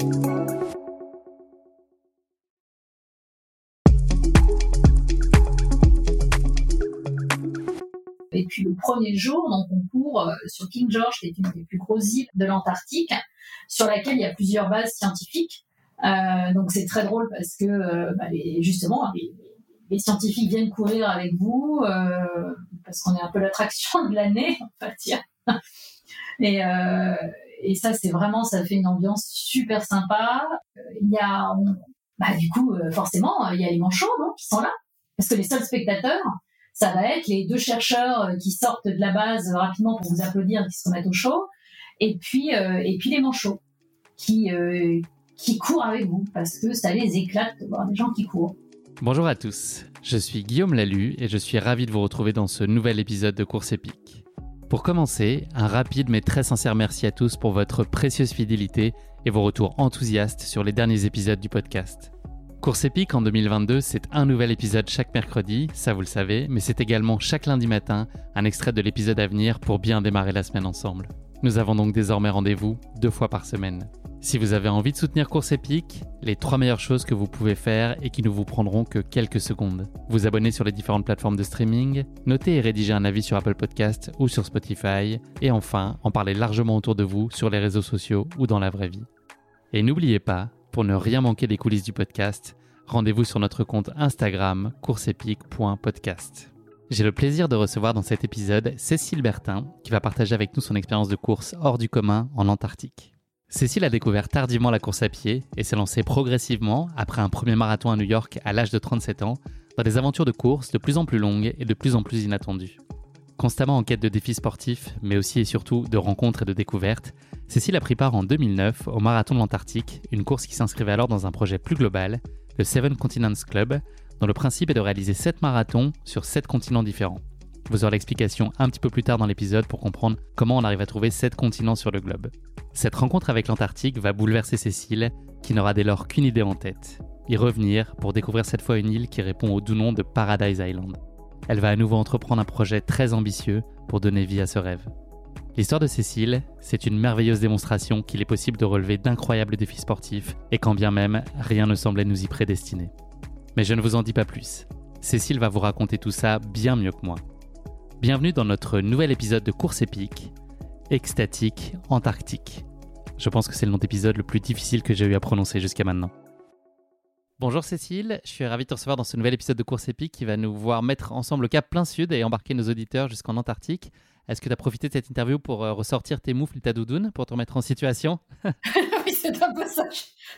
Et puis le premier jour, donc on court euh, sur King George, qui est une des plus grosses îles de l'Antarctique, sur laquelle il y a plusieurs bases scientifiques. Euh, donc c'est très drôle parce que euh, bah, justement les, scientifiques viennent courir avec vous parce qu'on est un peu l'attraction de l'année, on va dire. Et, et ça c'est vraiment ça fait une ambiance super sympa. Il y a bah, du coup forcément il y a les manchots non, qui sont là parce que les seuls spectateurs ça va être les deux chercheurs euh, qui sortent de la base rapidement pour vous applaudir, qui se remettent au chaud, et puis euh, et puis les manchots qui euh, qui courent avec vous parce que ça les éclate de voir des gens qui courent. Bonjour à tous, je suis Guillaume Lalu et je suis ravi de vous retrouver dans ce nouvel épisode de Course épique. Pour commencer, un rapide mais très sincère merci à tous pour votre précieuse fidélité et vos retours enthousiastes sur les derniers épisodes du podcast. Course épique en 2022, c'est un nouvel épisode chaque mercredi, ça vous le savez, mais c'est également chaque lundi matin un extrait de l'épisode à venir pour bien démarrer la semaine ensemble. Nous avons donc désormais rendez-vous deux fois par semaine. Si vous avez envie de soutenir Course épique, les trois meilleures choses que vous pouvez faire et qui ne vous prendront que quelques secondes. Vous abonner sur les différentes plateformes de streaming, noter et rédiger un avis sur Apple Podcast ou sur Spotify, et enfin en parler largement autour de vous sur les réseaux sociaux ou dans la vraie vie. Et n'oubliez pas, pour ne rien manquer des coulisses du podcast, rendez-vous sur notre compte Instagram courseepique.podcast. J'ai le plaisir de recevoir dans cet épisode Cécile Bertin qui va partager avec nous son expérience de course hors du commun en Antarctique. Cécile a découvert tardivement la course à pied et s'est lancée progressivement, après un premier marathon à New York à l'âge de 37 ans, dans des aventures de course de plus en plus longues et de plus en plus inattendues. Constamment en quête de défis sportifs, mais aussi et surtout de rencontres et de découvertes, Cécile a pris part en 2009 au Marathon de l'Antarctique, une course qui s'inscrivait alors dans un projet plus global, le Seven Continents Club, dont le principe est de réaliser 7 marathons sur 7 continents différents. Vous aurez l'explication un petit peu plus tard dans l'épisode pour comprendre comment on arrive à trouver 7 continents sur le globe. Cette rencontre avec l'Antarctique va bouleverser Cécile, qui n'aura dès lors qu'une idée en tête. Y revenir pour découvrir cette fois une île qui répond au doux nom de Paradise Island elle va à nouveau entreprendre un projet très ambitieux pour donner vie à ce rêve. L'histoire de Cécile, c'est une merveilleuse démonstration qu'il est possible de relever d'incroyables défis sportifs et quand bien même rien ne semblait nous y prédestiner. Mais je ne vous en dis pas plus. Cécile va vous raconter tout ça bien mieux que moi. Bienvenue dans notre nouvel épisode de Course épique, Extatique Antarctique. Je pense que c'est le nom d'épisode le plus difficile que j'ai eu à prononcer jusqu'à maintenant. Bonjour Cécile, je suis ravi de te recevoir dans ce nouvel épisode de Course épique qui va nous voir mettre ensemble le cap plein sud et embarquer nos auditeurs jusqu'en Antarctique. Est-ce que tu as profité de cette interview pour euh, ressortir tes moufles et ta doudoune pour te remettre en situation? Oui, c'est un peu ça.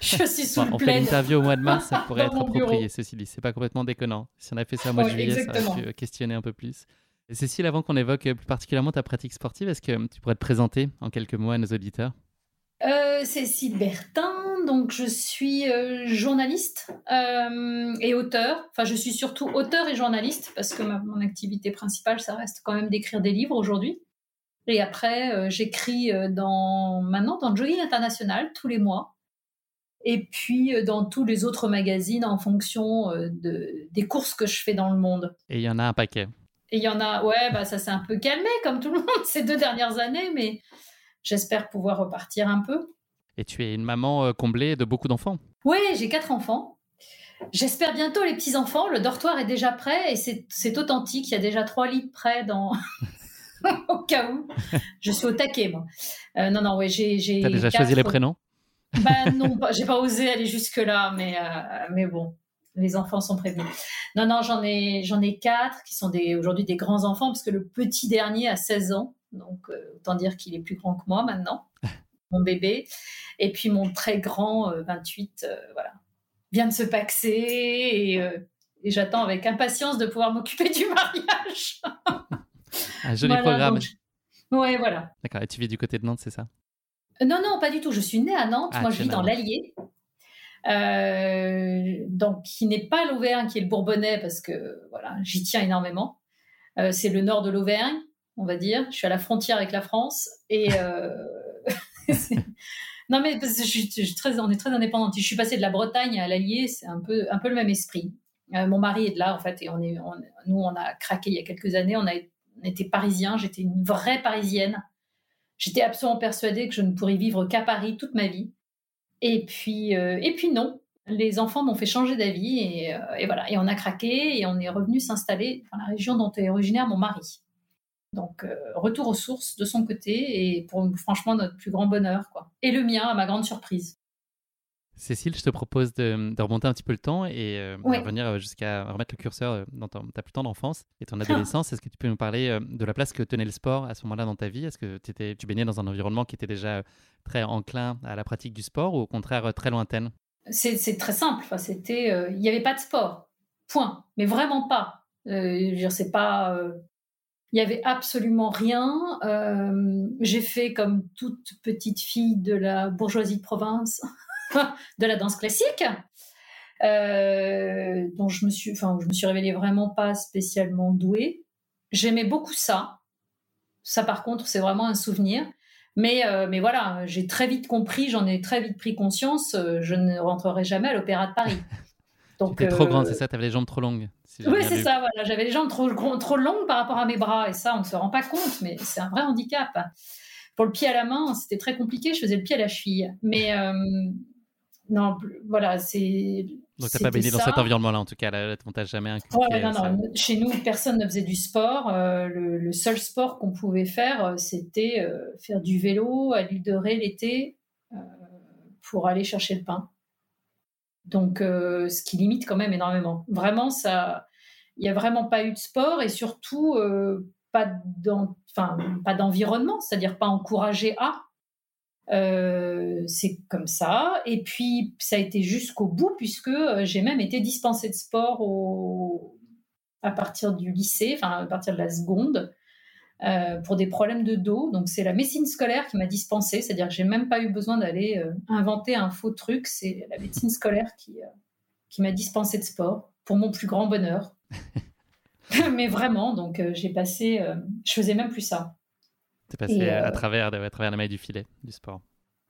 Je suis sous On fait l'interview au mois de mars, ça pourrait être approprié, dit. C'est pas complètement déconnant. Si on a fait ça au mois de juillet, ça aurait pu questionner un peu plus. Et Cécile, avant qu'on évoque plus particulièrement ta pratique sportive, est-ce que tu pourrais te présenter en quelques mots à nos auditeurs? Euh, Cécile Bertin, donc je suis euh, journaliste euh, et auteur. Enfin, je suis surtout auteur et journaliste parce que mon activité principale, ça reste quand même d'écrire des livres aujourd'hui. Et après, j'écris dans maintenant dans Jogging International tous les mois. Et puis dans tous les autres magazines en fonction de, des courses que je fais dans le monde. Et il y en a un paquet. Et il y en a, ouais, bah ça s'est un peu calmé comme tout le monde ces deux dernières années, mais j'espère pouvoir repartir un peu. Et tu es une maman euh, comblée de beaucoup d'enfants Oui, j'ai quatre enfants. J'espère bientôt les petits-enfants. Le dortoir est déjà prêt et c'est authentique. Il y a déjà trois lits prêts dans... au cas où. Je suis au taquet, moi. Euh, non, non, ouais, j'ai. Tu as déjà choisi les prénoms? Bah non, j'ai pas osé aller jusque-là, mais, euh, mais bon. Les enfants sont prévenus. Non, non, j'en ai, j'en ai quatre qui sont des, aujourd'hui des grands enfants, parce que le petit dernier a 16 ans, donc euh, autant dire qu'il est plus grand que moi maintenant, mon bébé. Et puis mon très grand, 28, voilà, vient de se paxer et, et j'attends avec impatience de pouvoir m'occuper du mariage. Un joli programme. Ouais, voilà. D'accord. Et tu vis du côté de Nantes, c'est ça? Non, non, pas du tout. Je suis née à Nantes. Ah, Moi, je vis dans l'Allier. Euh, donc, qui n'est pas l'Auvergne, qui est le Bourbonnais, parce que voilà, j'y tiens énormément. Euh, c'est le nord de l'Auvergne, on va dire. Je suis à la frontière avec la France. Et. Euh, non, mais parce que je très, on est très indépendante. Je suis passée de la Bretagne à l'Allier, c'est un peu, un peu le même esprit. mon mari est de là, en fait, et on est, nous, on a craqué il y a quelques années. On a on était parisiens, j'étais une vraie parisienne. J'étais absolument persuadée que je ne pourrais vivre qu'à Paris toute ma vie. Et puis, euh, et puis non, les enfants m'ont fait changer d'avis et, euh, et, voilà. Et on a craqué et on est revenu s'installer dans la région dont est originaire mon mari. Donc euh, retour aux sources de son côté et pour franchement notre plus grand bonheur quoi. Et le mien à ma grande surprise. Cécile, je te propose de, remonter un petit peu le temps et euh, revenir euh, jusqu'à remettre le curseur euh, dans ta plus tendre enfance et ton adolescence. Est-ce que tu peux nous parler de la place que tenait le sport à ce moment-là dans ta vie? Est-ce que étais, tu baignais dans un environnement qui était déjà très enclin à la pratique du sport ou au contraire très lointaine? C'est, très simple. Enfin, c'était, il n'y avait pas de sport. Point. Mais vraiment pas. je c'est pas. il n'y avait absolument rien. j'ai fait comme toute petite fille de la bourgeoisie de province. de la danse classique, euh, dont je me suis, enfin, je me suis révélée vraiment pas spécialement douée. J'aimais beaucoup ça. Ça, par contre, c'est vraiment un souvenir. Mais, euh, mais voilà, j'ai très vite compris, j'en ai très vite pris conscience, euh, je ne rentrerai jamais à l'Opéra de Paris. Donc, tu trop grande, c'est ça Tu avais les jambes trop longues Oui, c'est ça, voilà. J'avais les jambes trop, trop longues par rapport à mes bras. Et ça, on ne se rend pas compte, mais c'est un vrai handicap. Pour le pied à la main, c'était très compliqué. Je faisais le pied à la cheville. Mais, non, voilà, c'est. Donc, tu n'as pas baigné dans cet environnement-là, en tout cas, là, on t'a jamais inculqué. non, non. Chez nous, personne ne faisait du sport. Euh, le, seul sport qu'on pouvait faire, euh, c'était euh, faire du vélo à l'île de Ré l'été pour aller chercher le pain. Donc, ce qui limite quand même énormément. Vraiment, ça. Il n'y a vraiment pas eu de sport et surtout pas d'environnement, c'est-à-dire pas encouragé à. Euh, c'est comme ça. Et puis, ça a été jusqu'au bout, puisque euh, j'ai même été dispensée de sport au... à partir du lycée, enfin à partir de la seconde, euh, pour des problèmes de dos. Donc, c'est la médecine scolaire qui m'a dispensée, c'est-à-dire que j'ai même pas eu besoin d'aller inventer un faux truc. C'est la médecine scolaire qui, qui m'a dispensée de sport, pour mon plus grand bonheur. Mais vraiment, donc j'ai passé, je faisais même plus ça. C'est passé à, travers, à travers la maille du filet du sport.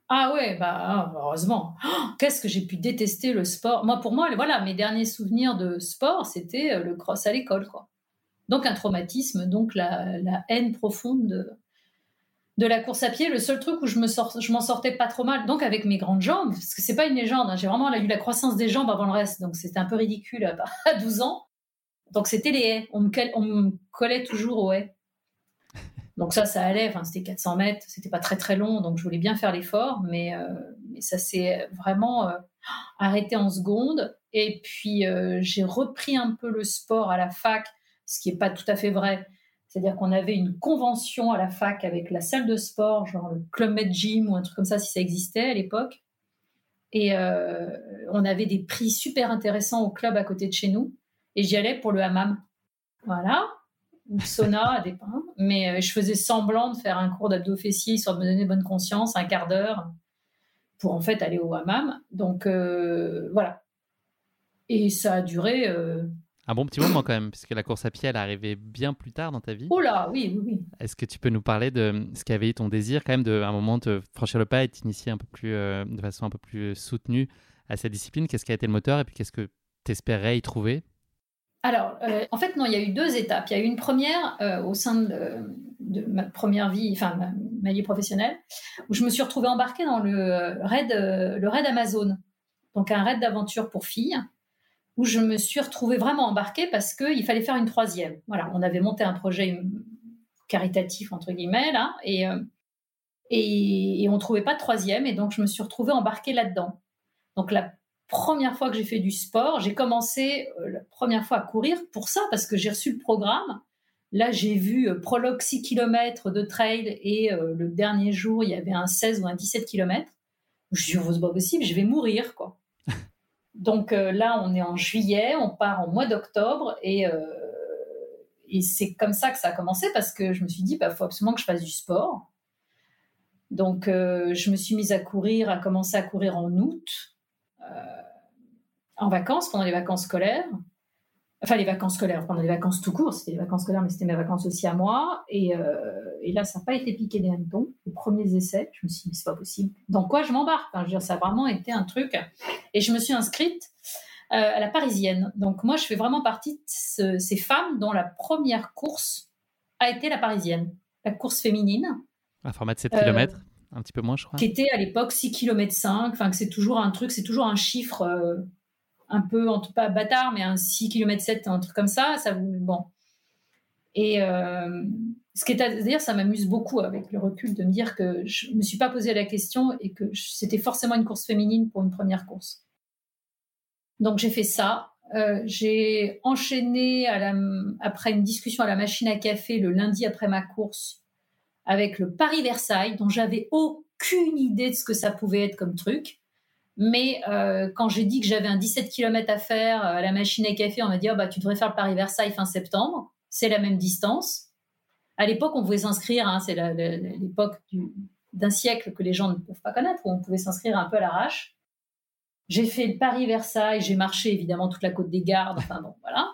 Ah ouais, bah ah, heureusement. Oh, qu'est-ce que j'ai pu détester le sport. Moi, pour moi, voilà, mes derniers souvenirs de sport, c'était euh, le cross à l'école, quoi. Donc un traumatisme, donc la, haine profonde de, de, la course à pied. Le seul truc où je me sort, je m'en sortais pas trop mal, donc avec mes grandes jambes, parce que c'est pas une légende. Hein, j'ai vraiment eu la croissance des jambes avant le reste, donc c'était un peu ridicule à, 12 ans. Donc c'était les haies. On me, on me collait toujours aux haies. Donc ça, ça allait. Enfin, c'était 400 mètres, c'était pas très très long, donc je voulais bien faire l'effort, mais, euh, ça s'est vraiment euh, arrêté en seconde. Et puis euh, j'ai repris un peu le sport à la fac, ce qui est pas tout à fait vrai. C'est-à-dire qu'on avait une convention à la fac avec la salle de sport, genre le Club Med Gym ou un truc comme ça, si ça existait à l'époque. Et on avait des prix super intéressants au club à côté de chez nous. Et j'y allais pour le hammam. Voilà ou sauna à des pains. Mais euh, je faisais semblant de faire un cours d'abdos fessiers, histoire de me donner bonne conscience, un quart d'heure, pour en fait aller au hammam. Donc euh, voilà. Et ça a duré. Euh, un bon petit moment quand même, puisque la course à pied, elle est arrivée bien plus tard dans ta vie. Oh là, oui, oui, oui. Est-ce que tu peux nous parler de ce qui avait eu ton désir quand même de, un moment, de franchir le pas et t'initier un peu plus, de façon un peu plus soutenue à cette discipline? Qu'est-ce qui a été le moteur et puis qu'est-ce que tu espérais y trouver? Alors, euh, en fait, non, il y a eu deux étapes. Il y a eu une première euh, au sein de, ma première vie, enfin ma, vie professionnelle, où je me suis retrouvée embarquée dans le raid, le raid Amazon, donc un raid d'aventure pour filles, où je me suis retrouvée vraiment embarquée parce qu'il fallait faire une troisième. Voilà, on avait monté un projet caritatif entre guillemets là, et euh, on trouvait pas de troisième, et donc je me suis retrouvée embarquée là-dedans. Donc la première fois que j'ai fait du sport. J'ai commencé la première fois à courir pour ça, parce que j'ai reçu le programme. Là, j'ai vu prologue 6 km de trail et le dernier jour, il y avait un 16 ou un 17 km. Je suis dit, oh, c'est pas possible, je vais mourir, quoi. Donc là, on est en juillet, on part en mois d'octobre et et c'est comme ça que ça a commencé parce que je me suis dit, il bah, faut absolument que je fasse du sport. Donc, euh, je me suis mise à courir, à commencer à courir en août, euh, en vacances, pendant les vacances scolaires. Enfin, les vacances scolaires, pendant les vacances tout court, c'était les vacances scolaires, mais c'était mes vacances aussi à moi. Et, euh, là, ça n'a pas été piqué des hannetons. Les premiers essais, je me suis dit, c'est pas possible. Dans quoi je m'embarque? Je veux dire, ça a vraiment été un truc. Et je me suis inscrite euh, à la parisienne. Donc moi, je fais vraiment partie de ces femmes dont la première course a été la parisienne, la course féminine. Un format de 7 km, un petit peu moins, je crois. Qui était à l'époque 6 km 5, enfin que c'est toujours un truc, c'est toujours un chiffre euh, un peu, en tout cas bâtard, mais un 6 km 7, un truc comme ça, ça bon. Et euh, ce qui est à dire, ça m'amuse beaucoup avec le recul de me dire que je me suis pas posé la question et que c'était forcément une course féminine pour une première course. Donc j'ai fait ça. Euh, j'ai enchaîné après une discussion à la machine à café le lundi après ma course avec le Paris-Versailles, dont j'avais aucune idée de ce que ça pouvait être comme truc. Mais euh, quand j'ai dit que j'avais un 17 km à faire euh, à la machine à café, on m'a dit oh, bah, tu devrais faire le Paris-Versailles fin septembre. C'est la même distance. À l'époque, on pouvait s'inscrire, hein, c'est l'époque d'un siècle que les gens ne peuvent pas connaître, où on pouvait s'inscrire un peu à l'arrache. J'ai fait le Paris-Versailles, j'ai marché évidemment toute la côte des Gardes, enfin bon, voilà,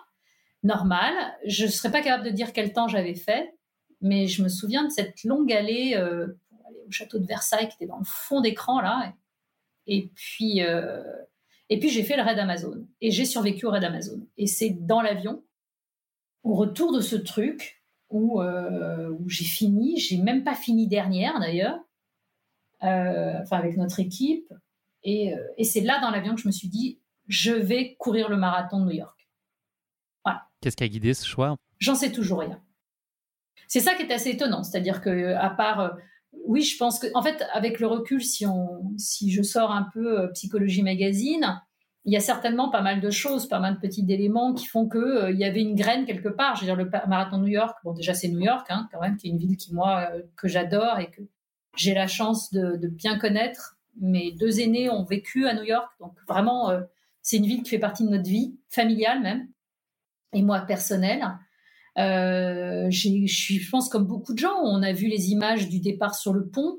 normal. Je ne serais pas capable de dire quel temps j'avais fait, mais je me souviens de cette longue allée euh, pour aller au château de Versailles qui était dans le fond d'écran là. Et puis, euh, et puis j'ai fait le raid Amazon et j'ai survécu au raid Amazon. Et c'est dans l'avion, au retour de ce truc où, euh, où j'ai fini, j'ai même pas fini dernière d'ailleurs, enfin avec notre équipe. Euh, et, c'est là dans l'avion que je me suis dit, je vais courir le marathon de New York. Voilà. Qu'est-ce qui a guidé ce choix? J'en sais toujours rien. C'est ça qui est assez étonnant, c'est-à-dire que à part, euh, oui, je pense que, en fait, avec le recul, si on, si je sors un peu euh, psychologie magazine, il y a certainement pas mal de choses, pas mal de petits éléments qui font que il y avait une graine quelque part. Je veux dire, le marathon de New York, bon, déjà c'est New York, hein, quand même, qui est une ville qui moi que j'adore et que j'ai la chance de, de bien connaître mes deux aînés ont vécu à New York, donc vraiment, euh, c'est une ville qui fait partie de notre vie, familiale même, et moi personnelle. Euh, je pense, comme beaucoup de gens, on a vu les images du départ sur le pont.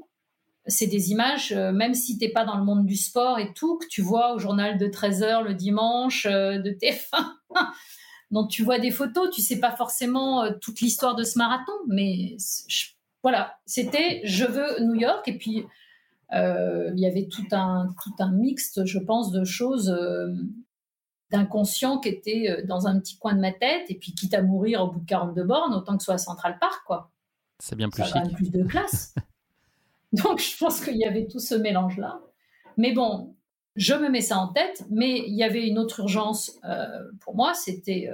C'est des images, euh, même si tu n'es pas dans le monde du sport et tout, que tu vois au journal de 13h le dimanche, de TF1. Donc tu vois des photos, tu sais pas forcément toute l'histoire de ce marathon, mais voilà, c'était je veux New York et puis euh, il y avait tout un, tout un mixte, je pense, de choses euh, d'inconscient qui étaient euh, dans un petit coin de ma tête, et puis quitte à mourir au bout de 42 bornes, autant que ce soit à Central Park, quoi. C'est bien plus Ça chic. plus de classe. Donc, je pense qu'il y avait tout ce mélange-là. Mais bon, je me mets ça en tête, mais il y avait une autre urgence pour moi, c'était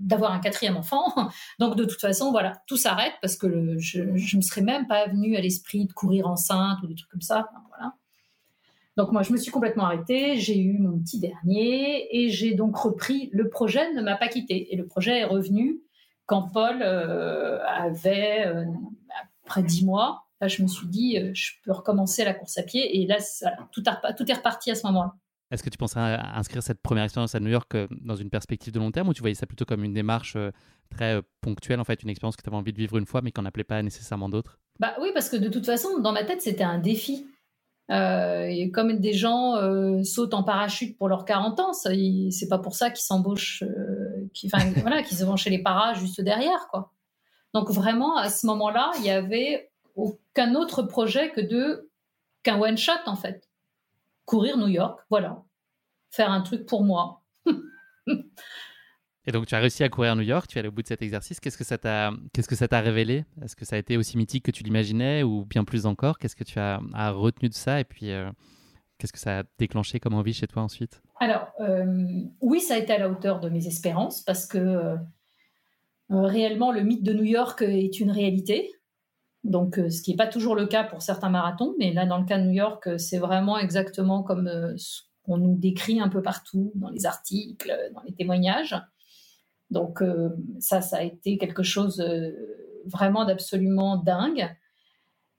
d'avoir un quatrième enfant. Donc de toute façon, voilà, tout s'arrête parce que je ne me serais même pas venu à l'esprit de courir enceinte ou des trucs comme ça. Donc moi, je me suis complètement arrêtée, j'ai eu mon petit dernier et j'ai donc repris. Le projet ne m'a pas quitté et le projet est revenu quand Paul euh, avait euh, après dix mois. Là, je me suis dit, euh, je peux recommencer la course à pied et là, tout, tout est reparti à ce moment-là. Est-ce que tu pensais à inscrire cette première expérience à New York euh, dans une perspective de long terme ou tu voyais ça plutôt comme une démarche très ponctuelle, en fait, une expérience que tu avais envie de vivre une fois mais qu'on n'appelait pas nécessairement d'autres? Bah oui, parce que de toute façon, dans ma tête, c'était un défi. Et comme des gens sautent en parachute pour leurs 40 ans, c'est pas pour ça qu'ils s'embauchent, qu'ils voilà, qu'ils vont chez les paras juste derrière, quoi. Donc vraiment, à ce moment-là, il y avait aucun autre projet que de qu'un one shot en fait courir New York, voilà. Faire un truc pour moi. Et donc, tu as réussi à courir New York, tu es allé au bout de cet exercice. Qu'est-ce que ça t'a, révélé? Est-ce que ça a été aussi mythique que tu l'imaginais ou bien plus encore? Qu'est-ce que tu as, retenu de ça? Et puis, euh, qu'est-ce que ça a déclenché comme envie chez toi ensuite? Alors, euh, oui, ça a été à la hauteur de mes espérances parce que euh, réellement, le mythe de New York est une réalité. Donc, ce qui n'est pas toujours le cas pour certains marathons, mais là, dans le cas de New York, c'est vraiment exactement comme ce qu'on nous décrit un peu partout, dans les articles, dans les témoignages. Donc ça, ça a été quelque chose vraiment d'absolument dingue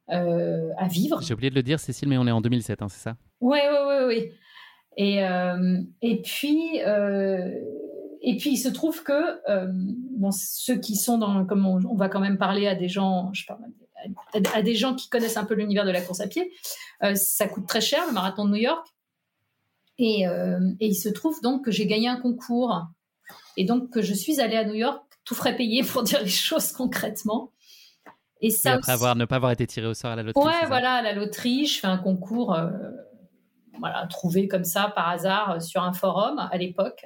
à vivre. J'ai oublié de le dire, Cécile, mais on est en 2007, hein, c'est ça? Oui, oui, oui, oui. Et, et puis et puis il se trouve que ceux qui sont dans, comme on, va quand même parler à des gens, je parle à, des gens qui connaissent un peu l'univers de la course à pied, ça coûte très cher le marathon de New York. Et, et il se trouve donc que j'ai gagné un concours et donc que je suis allée à New York tout frais payé pour dire les choses concrètement. Et ça après avoir, ne pas avoir été tiré au sort à la loterie. Ouais, voilà, à la loterie, je fais un concours, voilà, trouvé comme ça par hasard sur un forum à l'époque.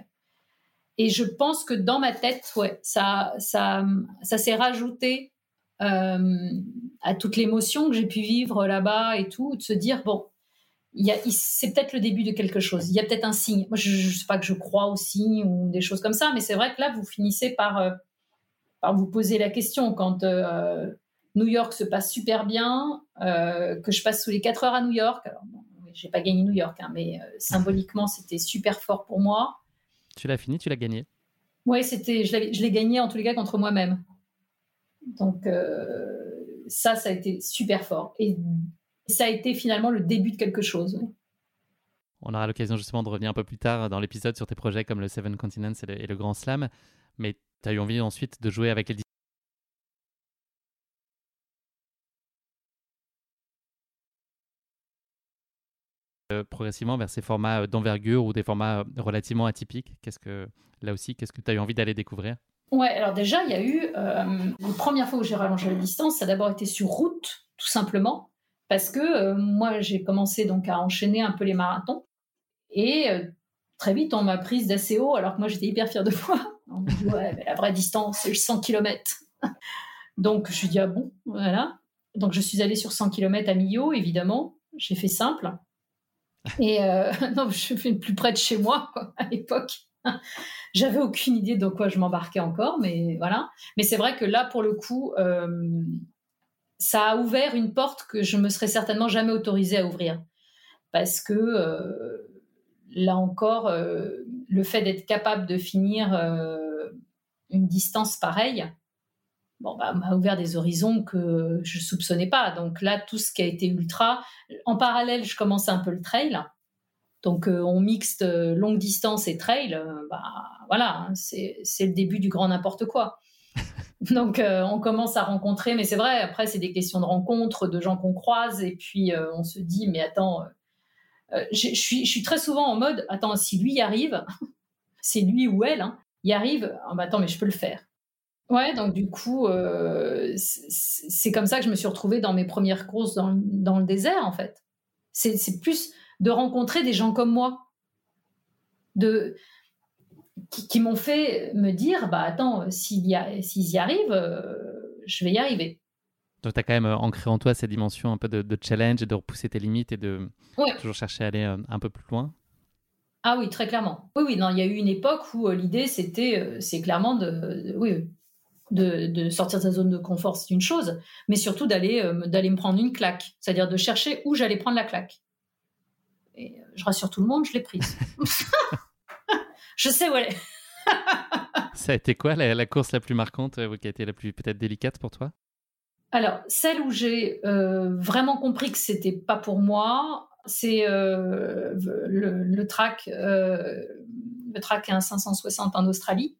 Et je pense que dans ma tête, ouais, ça, ça, ça s'est rajouté euh, à toute l'émotion que j'ai pu vivre là-bas et tout, de se dire bon, c'est peut-être le début de quelque chose. Il y a peut-être un signe. Moi, je ne sais pas que je crois au signe ou des choses comme ça, mais c'est vrai que là, vous finissez par, euh, par vous poser la question quand euh, New York se passe super bien, que je passe sous les 4 heures à New York. Alors, bon, j'ai pas gagné New York, hein, mais symboliquement, c'était super fort pour moi. Tu l'as fini, tu l'as gagné? Oui, c'était, je l'ai gagné en tous les cas contre moi-même. Donc euh, ça, ça a été super fort. Et ça a été finalement le début de quelque chose. On aura l'occasion justement de revenir un peu plus tard dans l'épisode sur tes projets comme le Seven Continents et le, et le Grand Slam. Mais tu as eu envie ensuite de jouer avec les Euh, progressivement vers ces formats euh, d'envergure ou des formats euh, relativement atypiques Qu'est-ce que là aussi, qu'est-ce que tu as eu envie d'aller découvrir? Ouais, alors déjà, il y a eu euh, la première fois où j'ai rallongé la distance, ça a d'abord été sur route, tout simplement, parce que moi, j'ai commencé donc à enchaîner un peu les marathons et très vite, on m'a prise d'assez haut, alors que moi, j'étais hyper fière de moi. On dit, ouais, la vraie distance, c'est 100 km. donc, je dis, ah bon, voilà. Donc, je suis allée sur 100 km à Millau, évidemment. J'ai fait simple. Et euh, non, je fais plus près de chez moi à l'époque. J'avais aucune idée de quoi je m'embarquais encore, mais voilà. Mais c'est vrai que là, pour le coup, euh, ça a ouvert une porte que je me serais certainement jamais autorisée à ouvrir, parce que euh, là encore, le fait d'être capable de finir une distance pareille, bon, bah, m'a ouvert des horizons que je soupçonnais pas. Donc là, tout ce qui a été ultra. En parallèle, je commençais un peu le trail. Donc euh, on mixte euh, longue distance et trail. Euh, bah voilà, hein, c'est le début du grand n'importe quoi. Donc on commence à rencontrer, mais c'est vrai. Après, c'est des questions de rencontres, de gens qu'on croise, et puis on se dit, mais attends. je suis, je suis très souvent en mode, attends, si lui y arrive, c'est lui ou elle, hein, y arrive, ah bah attends, mais je peux le faire. Ouais, donc du coup, euh, c'est comme ça que je me suis retrouvée dans mes premières courses dans, dans le désert, en fait. C'est plus de rencontrer des gens comme moi, de, qui, m'ont fait me dire, bah attends, s'ils y, y, arrivent, euh, je vais y arriver. Donc tu as quand même euh, ancré en toi cette dimension un peu de, challenge et de repousser tes limites et de toujours chercher à aller un peu plus loin. Ah oui, très clairement. Oui, oui, non, il y a eu une époque où l'idée, c'était, c'est clairement de, oui, de, sortir de sa zone de confort, c'est une chose, mais surtout d'aller euh, d'aller me prendre une claque, c'est-à-dire de chercher où j'allais prendre la claque. Et euh, je rassure tout le monde, je l'ai prise. je sais où elle est. Ça a été quoi la, course la plus marquante, euh, qui a été la plus peut-être délicate pour toi? Alors, celle où j'ai vraiment compris que c'était pas pour moi, c'est le, le, track, le track 560 en Australie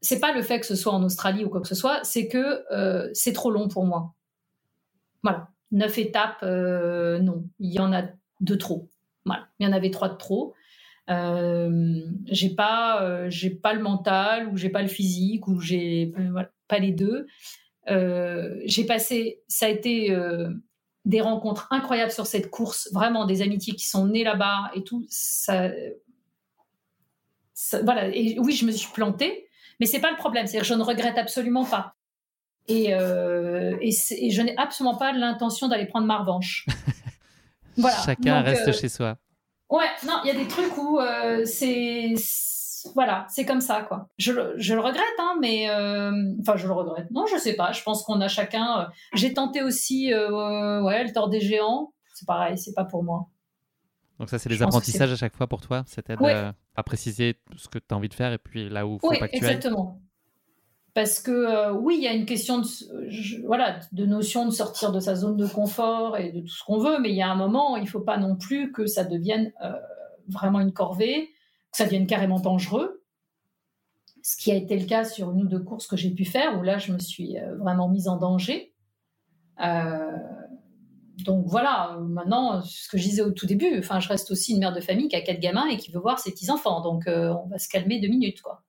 c'est pas le fait que ce soit en Australie ou quoi que ce soit, c'est que euh, c'est trop long pour moi. Voilà. Neuf étapes, euh, non. Il y en a de trop. Voilà. Il y en avait trois de trop. Euh, j'ai pas, j'ai pas le mental ou j'ai pas le physique ou j'ai pas les deux. j'ai passé, ça a été des rencontres incroyables sur cette course, vraiment des amitiés qui sont nées là-bas et tout. Ça, ça, voilà. Et oui, je me suis plantée, mais c'est pas le problème, c'est que je ne regrette absolument pas. Et, euh, et, je n'ai absolument pas l'intention d'aller prendre ma revanche. voilà. Chacun reste euh, chez soi. Ouais, non, il y a des trucs où euh, c'est voilà, c'est comme ça quoi. Je, je le regrette, hein, mais enfin je le regrette. Non, je sais pas. Je pense qu'on a chacun. J'ai tenté aussi, ouais, le tort des géants. C'est pareil, c'est pas pour moi. Donc ça, c'est des apprentissages à chaque fois pour toi Ça t'aide à, préciser ce que tu as envie de faire et puis là où il faut pas que tu exactement. Parce que euh, oui, il y a une question de, voilà, de notion de sortir de sa zone de confort et de tout ce qu'on veut, mais il y a un moment, il ne faut pas non plus que ça devienne euh, vraiment une corvée, que ça devienne carrément dangereux. Ce qui a été le cas sur une ou deux courses que j'ai pu faire, où là, je me suis euh, vraiment mise en danger. donc voilà, maintenant, ce que je disais au tout début, je reste aussi une mère de famille qui a quatre gamins et qui veut voir ses petits-enfants. Donc on va se calmer deux minutes, quoi.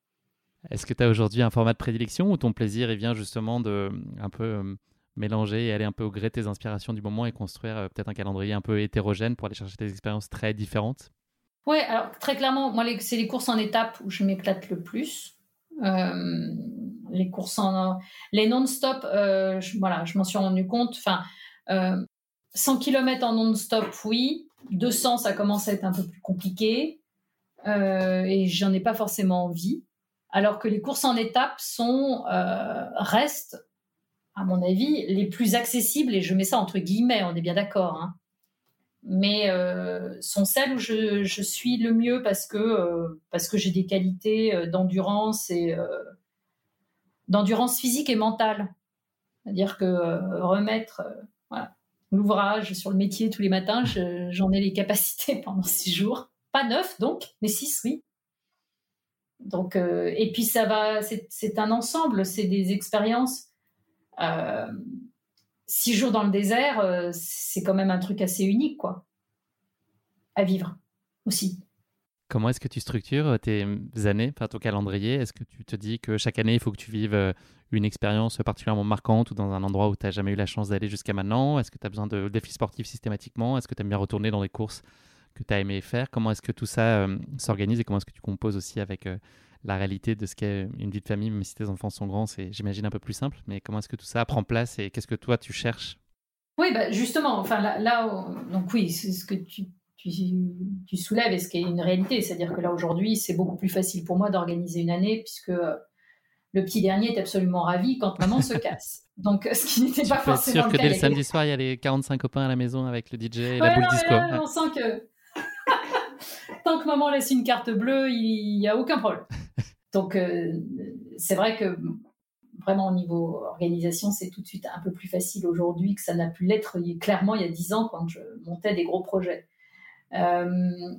Est-ce que tu as aujourd'hui un format de prédilection ou ton plaisir il vient justement de un peu euh, mélanger et aller un peu au gré de tes inspirations du moment et construire euh, peut-être un calendrier un peu hétérogène pour aller chercher des expériences très différentes? Oui, alors très clairement, moi c'est les courses en étapes où je m'éclate le plus. Euh, les courses en les non-stop, je, voilà, je m'en suis rendu compte. Enfin, 100 km en non-stop, oui. 200, ça commence à être un peu plus compliqué et j'en ai pas forcément envie alors que les courses en étapes sont euh, restent, à mon avis, les plus accessibles et je mets ça entre guillemets, on est bien d'accord, hein. mais euh, sont celles où je, suis le mieux parce que euh, que j'ai des qualités d'endurance et d'endurance physique et mentale, c'est-à-dire que remettre l'ouvrage sur le métier tous les matins, j'en ai les capacités pendant six jours, pas neuf donc, mais six oui. Donc, euh, et puis ça va, c'est un ensemble, c'est des expériences. Euh, six jours dans le désert, euh, c'est quand même un truc assez unique, quoi, à vivre aussi. Comment est-ce que tu structures tes années, enfin ton calendrier? Est-ce que tu te dis que chaque année, il faut que tu vives une expérience particulièrement marquante ou dans un endroit où tu n'as jamais eu la chance d'aller jusqu'à maintenant? Est-ce que tu as besoin de défis sportifs systématiquement? Est-ce que tu aimes bien retourner dans des courses que tu as aimé faire. Comment est-ce que tout ça euh, s'organise et comment est-ce que tu composes aussi avec euh, la réalité de ce qu'est une vie de famille, même si tes enfants sont grands, c'est j'imagine un peu plus simple, mais comment est-ce que tout ça prend place et qu'est-ce que toi tu cherches? Oui, bah justement, enfin là, donc oui, c'est ce que tu, tu, soulèves et ce qui est une réalité, c'est-à-dire que là aujourd'hui, c'est beaucoup plus facile pour moi d'organiser une année puisque euh, le petit dernier est absolument ravi quand maman se casse. Donc, ce qui n'était pas forcément sûr que dès le samedi soir, il y a les 45 copains à la maison avec le DJ et la boule disco. on sent que tant que maman laisse une carte bleue, il n'y a aucun problème. Donc, euh, c'est vrai que vraiment au niveau organisation, c'est tout de suite un peu plus facile aujourd'hui que ça n'a pu l'être clairement il y a dix ans quand je montais des gros projets. Euh,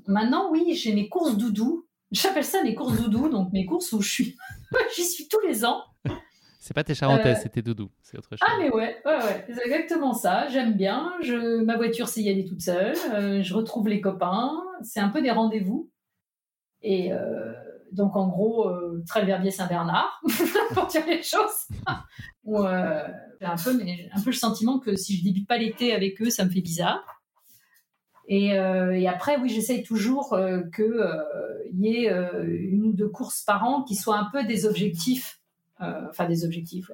maintenant, oui, j'ai mes courses doudou. J'appelle ça mes courses doudou, donc mes courses où je suis, j'y suis tous les ans. C'est pas tes charentaises, euh, c'est tes doudous, c'est autre chose. Ah mais ouais, ouais, ouais, c'est exactement ça. J'aime bien. Je, ma voiture, c'est y aller toute seule. Euh, je retrouve les copains. C'est un peu des rendez-vous. Et euh, donc en gros, très verbier Saint-Bernard pour dire les choses. Ou j'ai un peu, mais un peu le sentiment que si je débute pas l'été avec eux, ça me fait bizarre. Et, et après, oui, j'essaye toujours qu'il y ait une ou deux courses par an qui soient un peu des objectifs euh, enfin des objectifs,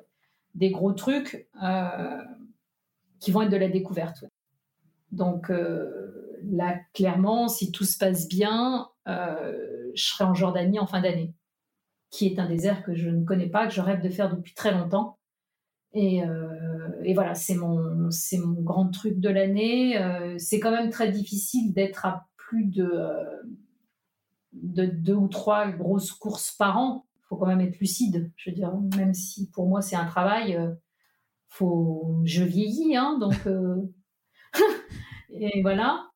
des gros trucs euh, qui vont être de la découverte. Donc euh, là, clairement, si tout se passe bien, je serai en Jordanie en fin d'année, qui est un désert que je ne connais pas, que je rêve de faire depuis très longtemps. Et, voilà, c'est mon, c'est mon grand truc de l'année. c'est quand même très difficile d'être à plus de deux ou trois grosses courses par an faut quand même être lucide. Je veux dire, même si pour moi c'est un travail, euh, faut, je vieillis, hein, donc euh, et voilà.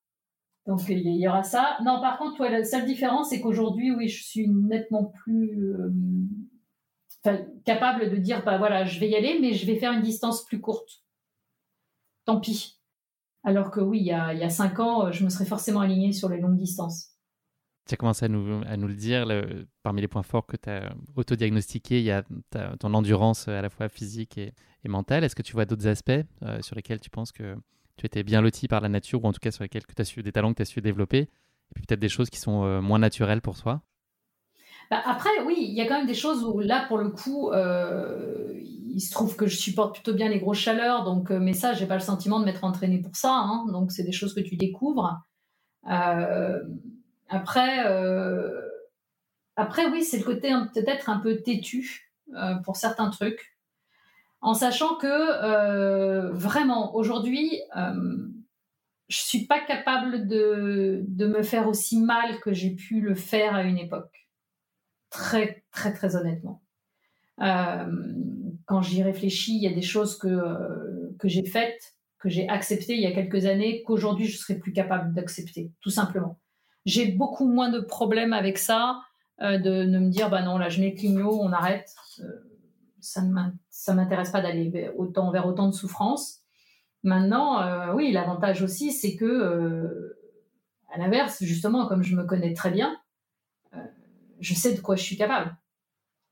Donc il y aura ça. Non, par contre, la seule différence, c'est qu'aujourd'hui, oui, je suis nettement plus euh, capable de dire, bah voilà, je vais y aller, mais je vais faire une distance plus courte. Tant pis. Alors que oui, il y a, il y a cinq ans, je me serais forcément alignée sur les longues distances. Tu as commencé à nous, à nous le dire, parmi les points forts que tu as autodiagnostiqués, il y a ton endurance à la fois physique et, mentale. Est-ce que tu vois d'autres aspects euh, sur lesquels tu penses que tu étais bien loti par la nature ou en tout cas sur lesquels tu as su, des talents que tu as su développer? Et puis peut-être des choses qui sont euh, moins naturelles pour toi? Bah après, oui, il y a quand même des choses où là, pour le coup, euh, il se trouve que je supporte plutôt bien les grosses chaleurs, donc, mais ça, j'ai pas le sentiment de m'être entraîné pour ça. Hein, donc, c'est des choses que tu découvres. Euh, après, euh, après oui, c'est le côté peut-être un peu têtu euh, pour certains trucs, en sachant que euh, vraiment aujourd'hui, je suis pas capable de, de me faire aussi mal que j'ai pu le faire à une époque. Très, très, très honnêtement. Quand j'y réfléchis, il y a des choses que, que j'ai faites, que j'ai acceptées il y a quelques années, qu'aujourd'hui je serais plus capable d'accepter, tout simplement. J'ai beaucoup moins de problèmes avec ça, euh, de, me dire, bah non, là je mets le clignot, on arrête. ça ne m'intéresse pas d'aller autant vers autant de souffrance. Maintenant, oui, l'avantage aussi, c'est que, à l'inverse, justement, comme je me connais très bien, je sais de quoi je suis capable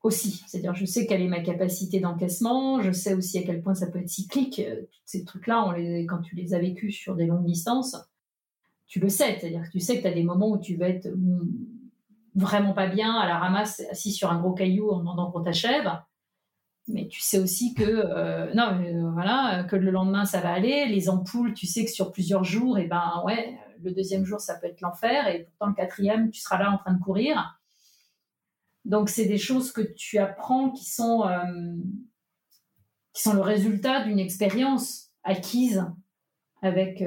aussi. C'est-à-dire, je sais quelle est ma capacité d'encaissement, je sais aussi à quel point ça peut être cyclique. Euh, tous ces trucs-là, quand tu les as vécus sur des longues distances, tu le sais. C'est-à-dire que tu sais que tu as des moments où tu vas être mm, vraiment pas bien, à la ramasse, assis sur un gros caillou en demandant qu'on t'achève. Mais tu sais aussi que euh, non, euh, voilà, que le lendemain ça va aller. Les ampoules, tu sais que sur plusieurs jours, et eh ben ouais, le deuxième jour ça peut être l'enfer, et pourtant le quatrième, tu seras là en train de courir. Donc, c'est des choses que tu apprends qui sont, euh, qui sont le résultat d'une expérience acquise avec,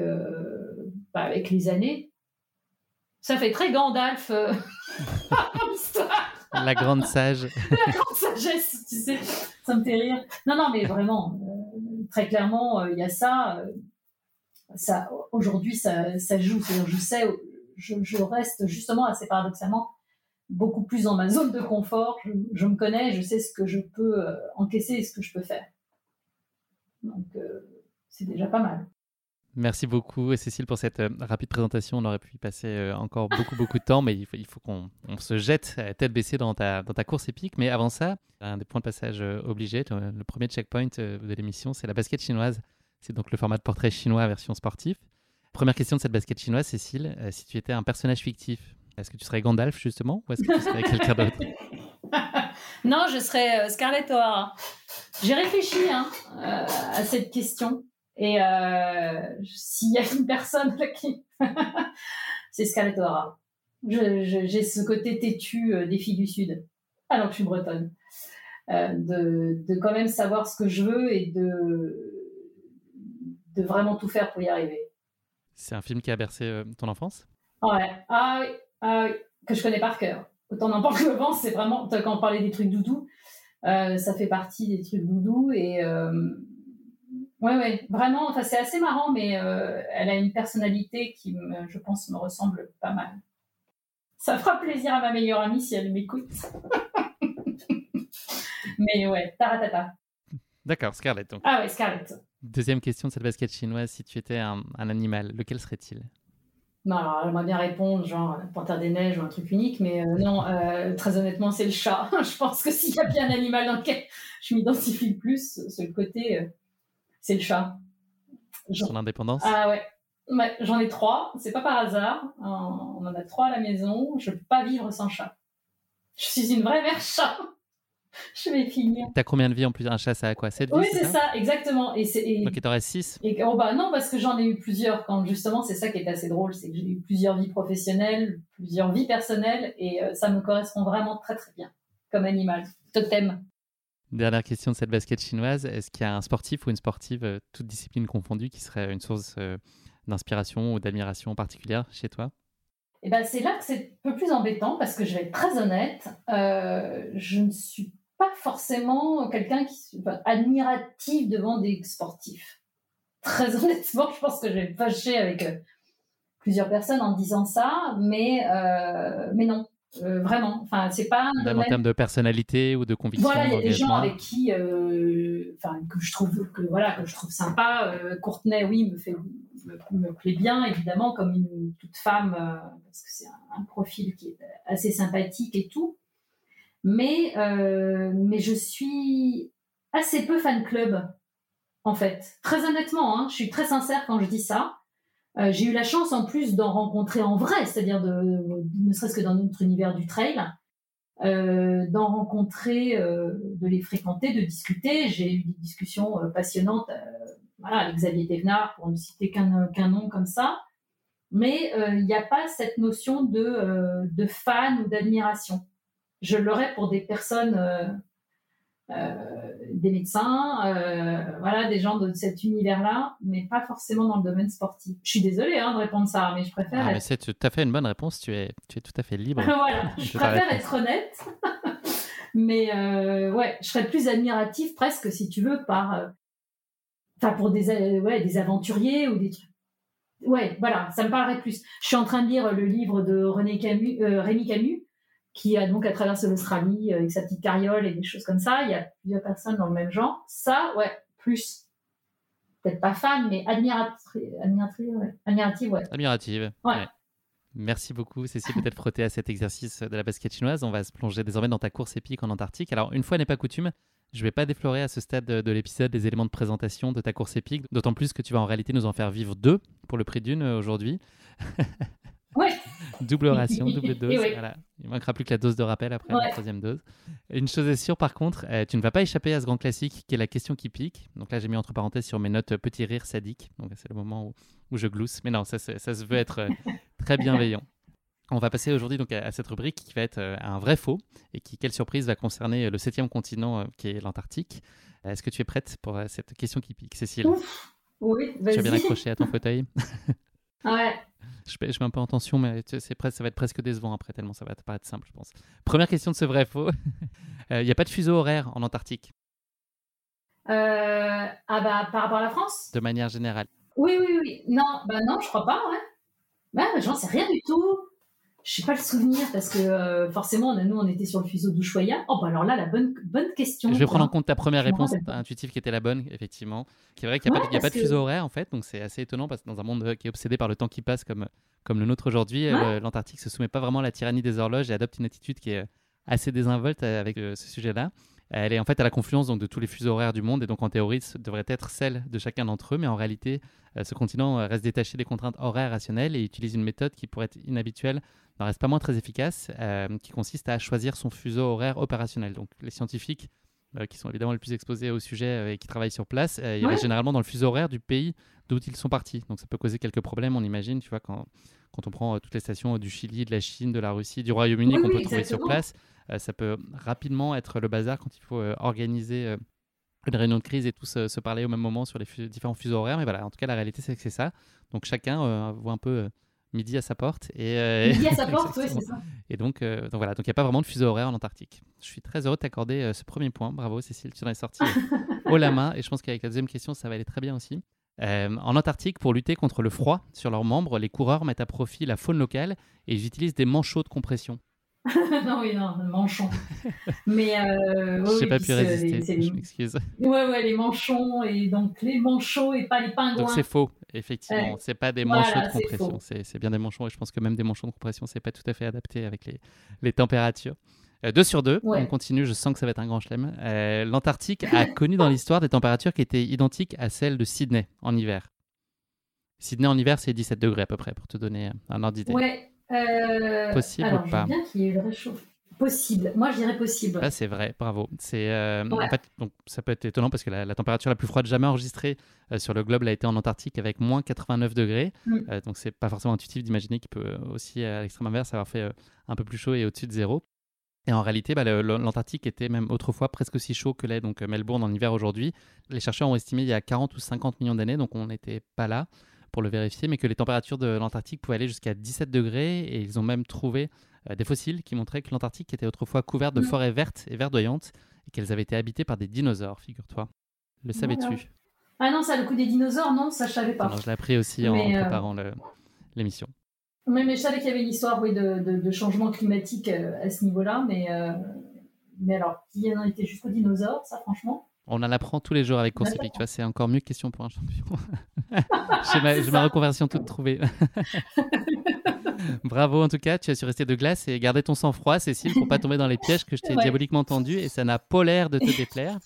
bah, avec les années. Ça fait très Gandalf, euh, La grande sage. La grande sagesse, tu sais, ça me fait rire. Non, non, mais vraiment, très clairement, il y a ça. ça Aujourd'hui, ça, ça joue. je sais, je, je reste justement assez paradoxalement beaucoup plus dans ma zone de confort. Je, me connais, je sais ce que je peux euh, encaisser et ce que je peux faire. Donc, euh, c'est déjà pas mal. Merci beaucoup, Cécile, pour cette euh, rapide présentation. On aurait pu y passer encore beaucoup, beaucoup de temps, mais il faut, qu'on se jette tête baissée dans ta, course épique. Mais avant ça, un des points de passage obligés, le premier checkpoint de l'émission, c'est la basket chinoise. C'est donc le format de portrait chinois version sportif. Première question de cette basket chinoise, Cécile. si tu étais un personnage fictif, est-ce que tu serais Gandalf justement ou est-ce que tu serais quelqu'un d'autre? Non, je serais euh, Scarlett O'Hara. J'ai réfléchi hein, euh, à cette question et euh, s'il y a une personne qui... c'est Scarlett O'Hara. J'ai ce côté têtu des filles du Sud, alors que je suis bretonne. de, de, quand même savoir ce que je veux et de, de vraiment tout faire pour y arriver. C'est un film qui a bercé ton enfance? Ouais. Ah oui, ah que je connais par cœur. Autant n'importe vent, c'est vraiment, quand on parlait des trucs doudou, euh, ça fait partie des trucs doudou et euh, ouais, ouais, vraiment, enfin, c'est assez marrant, mais euh, elle a une personnalité qui, je pense, me ressemble pas mal. Ça fera plaisir à ma meilleure amie si elle m'écoute. mais ouais, taratata. D'accord, Scarlett. Ah ouais, Scarlett. Deuxième question de cette basket chinoise, si tu étais un animal, lequel serait-il? Non, alors j'aimerais bien répondre, genre Panthère des Neiges ou un truc unique, mais euh, non, euh, très honnêtement, c'est le chat. je pense que s'il y a bien un animal dans lequel je m'identifie le plus, c'est le côté, euh, c'est le chat. Son indépendance Ah ouais. J'en ai trois, c'est pas par hasard. On en a trois à la maison. Je peux pas vivre sans chat. Je suis une vraie mère chat. je vais finir. T'as combien de vies en plus? Un chat, ça a quoi? 7 vies Oui, c'est ça, exactement. Et et... Donc il t'en reste 6 et, oh bah Non, parce que j'en ai eu plusieurs. Quand justement, c'est ça qui est assez drôle, c'est que j'ai eu plusieurs vies professionnelles, plusieurs vies personnelles, et euh, ça me correspond vraiment très très bien comme animal. Totem. Dernière question de cette basket chinoise. Est-ce qu'il y a un sportif ou une sportive, euh, toute discipline confondue, qui serait une source euh, d'inspiration ou d'admiration particulière chez toi? Et ben c'est là que c'est un peu plus embêtant parce que je vais être très honnête, je ne suis pas forcément quelqu'un qui enfin, admiratif devant des sportifs. Très honnêtement, je pense que je vais fâcher avec euh, plusieurs personnes en disant ça, mais euh, mais non, euh, vraiment. Enfin, c'est pas même en termes de personnalité ou de conviction. Voilà, il y a des gens avec qui, enfin, que je trouve que voilà que je trouve sympa. Courtenay, oui, me fait me, plaît bien évidemment comme une toute femme parce que c'est un profil qui est assez sympathique et tout mais, euh, mais je suis assez peu fan club, en fait. Très honnêtement, hein, je suis très sincère quand je dis ça. Euh, j'ai eu la chance en plus d'en rencontrer en vrai, c'est-à-dire ne serait-ce que dans notre univers du trail, euh, d'en rencontrer, de les fréquenter, de discuter. J'ai eu des discussions passionnantes voilà, avec Xavier Thévenard, pour ne citer qu'un nom comme ça. Mais il n'y a pas cette notion de, de fan ou d'admiration je l'aurais pour des personnes, euh, des médecins, voilà, des gens de cet univers-là, mais pas forcément dans le domaine sportif. Je suis désolée hein, de répondre ça, mais je préfère. Ah, mais c'est tout à fait une bonne réponse. Tu es, tu es tout à fait libre. voilà, je préfère être honnête. mais ouais, je serais plus admiratif presque, si tu veux, par, enfin pour des, ouais, des aventuriers ou des trucs ouais, voilà, ça me parlerait plus. Je suis en train de lire le livre de René Camus, euh, Rémi Camus, qui a donc à traversé l'Australie euh, avec sa petite carriole et des choses comme ça. Il y a plusieurs personnes dans le même genre. Ça, ouais, plus. Peut-être pas fan, mais admirative, admirative, ouais. Admirative, ouais. Admirative. Ouais. Merci beaucoup, Cécile, peut-être frotter à cet exercice de la basket chinoise. On va se plonger désormais dans ta course épique en Antarctique. Alors, une fois n'est pas coutume, je ne vais pas déflorer à ce stade de, l'épisode les éléments de présentation de ta course épique, d'autant plus que tu vas en réalité nous en faire vivre deux pour le prix d'une euh, aujourd'hui. Ouais. double ration, double dose. Voilà. Il manquera plus que la dose de rappel après la troisième dose. Une chose est sûre, par contre, euh, tu ne vas pas échapper à ce grand classique qui est la question qui pique. Donc là, j'ai mis entre parenthèses sur mes notes euh, petit rire sadique. Donc c'est le moment où, je glousse. Mais non, ça, ça, ça se veut être très bienveillant. On va passer aujourd'hui donc à, cette rubrique qui va être euh, un vrai faux et qui, quelle surprise, va concerner euh, le septième continent euh, qui est l'Antarctique. Est-ce que tu es prête pour cette question qui pique, Cécile? Oui, vas-y. Tu as bien accroché à ton fauteuil? Ouais. Je, je, mets un peu en tension, mais c'est ça va être presque décevant après, tellement ça va paraître simple, je pense. Première question de ce vrai faux. Il n'y a pas de fuseau horaire en Antarctique? Ah bah, par rapport à la France? De manière générale. Oui, oui, oui. Non, bah non, je crois pas, ouais. Bah, j'en sais rien du tout. Je sais pas le souvenir parce que euh, forcément, nous, on était sur le fuseau d'Ushuaïa. Oh, bah alors là, la bonne, bonne question. Je vais prendre en compte ta première réponse intuitive qui était la bonne, effectivement. Qui est vrai qu'il n'y a, pas, de fuseau horaire, en fait. Donc, c'est assez étonnant parce que dans un monde qui est obsédé par le temps qui passe comme, comme le nôtre aujourd'hui, euh, l'Antarctique se soumet pas vraiment à la tyrannie des horloges et adopte une attitude qui est assez désinvolte euh, avec ce sujet-là. Elle est en fait à la confluence donc, de tous les fuseaux horaires du monde et donc en théorie, ce devrait être celle de chacun d'entre eux, mais en réalité, ce continent reste détaché des contraintes horaires rationnelles et utilise une méthode qui pourrait être inhabituelle n'en reste pas moins très efficace, euh, qui consiste à choisir son fuseau horaire opérationnel. Donc les scientifiques, euh, qui sont évidemment les plus exposés au sujet euh, et qui travaillent sur place, ils restent généralement dans le fuseau horaire du pays d'où ils sont partis. Donc ça peut causer quelques problèmes, on imagine, tu vois, quand, quand on prend toutes les stations du Chili, de la Chine, de la Russie, du Royaume-Uni qu'on peut trouver sur place, ça peut rapidement être le bazar quand il faut organiser une réunion de crise et tous se, parler au même moment sur les différents fuseaux horaires. Mais voilà, en tout cas, la réalité, c'est que c'est ça. Donc chacun voit un peu midi à sa porte. Et, euh, midi à sa porte, oui, c'est ça. Et donc, euh, donc voilà, donc il n'y a pas vraiment de fuseau horaire en Antarctique. Je suis très heureux de t'accorder euh, ce premier point. Bravo Cécile, tu en es sorti haut la main. Et je pense qu'avec la deuxième question, ça va aller très bien aussi. en Antarctique, pour lutter contre le froid sur leurs membres, les coureurs mettent à profit la faune locale et ils utilisent des manchots de compression. non, oui, non, manchons. Mais euh, j'ai pas pu résister, je m'excuse. Ouais, ouais, les manchons et donc les manchots et pas les pingouins. Donc c'est faux, effectivement. c'est pas des manchots de compression, c'est bien des manchons et je pense que même des manchons de compression, c'est pas tout à fait adapté avec les, les températures. Euh, deux sur deux, on continue, je sens que ça va être un grand chelem. Euh, L'Antarctique a connu dans l'histoire des températures qui étaient identiques à celles de Sydney en hiver. Sydney en hiver, c'est 17 degrés à peu près, pour te donner un ordre d'idée. Ouais, euh, possible ou pas bien qu'il y ait le réchauffement. Possible. Moi, je dirais possible. Ah, c'est vrai, bravo. C'est euh, en fait, donc, ça peut être étonnant parce que la, température la plus froide jamais enregistrée euh, sur le globe a été en Antarctique avec moins 89 degrés. Mm. donc, c'est pas forcément intuitif d'imaginer qu'il peut aussi, à l'extrême inverse, avoir fait un peu plus chaud et au-dessus de zéro. Et en réalité, bah, l'Antarctique était même autrefois presque aussi chaud que l'est donc Melbourne en hiver aujourd'hui. Les chercheurs ont estimé il y a 40 ou 50 millions d'années, donc on n'était pas là pour le vérifier, mais que les températures de l'Antarctique pouvaient aller jusqu'à 17 degrés et ils ont même trouvé euh, des fossiles qui montraient que l'Antarctique était autrefois couverte de mm. forêts vertes et verdoyantes et qu'elles avaient été habitées par des dinosaures, figure-toi. Le savais-tu? Ah non, ça, le coup des dinosaures, non, ça je savais pas. je l'ai appris aussi en, euh, préparant l'émission. Mais, mais, je savais qu'il y avait une histoire oui, de, de, changement climatique euh, à ce niveau-là, mais, mais alors, qui en était jusqu'aux dinosaures, ça franchement? On en apprend tous les jours avec Course tu vois, c'est encore mieux question pour un champion. J'ai ma, reconversion toute trouvée. Bravo en tout cas, tu as su rester de glace et garder ton sang-froid, Cécile, pour pas tomber dans les pièges que je t'ai diaboliquement tendus et ça n'a pas l'air de te déplaire.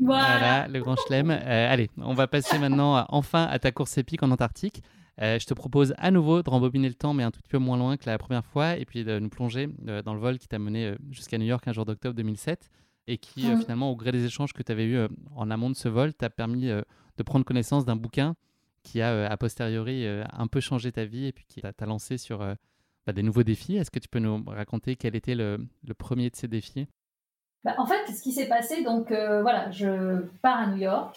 Voilà, le grand chelem. Euh, allez, on va passer maintenant enfin à ta course épique en Antarctique. Euh, je te propose à nouveau de rembobiner le temps, mais un tout petit peu moins loin que la première fois, et puis de nous plonger euh, dans le vol qui t'a mené jusqu'à New York un jour d'octobre 2007 et qui, euh, mmh. finalement, au gré des échanges que tu avais eus euh, en amont de ce vol, t'a permis euh, de prendre connaissance d'un bouquin qui a, a posteriori, un peu changé ta vie et puis qui t'a lancé sur bah, des nouveaux défis. Est-ce que tu peux nous raconter quel était le, premier de ces défis? Bah, En fait, ce qui s'est passé, donc voilà, je pars à New York.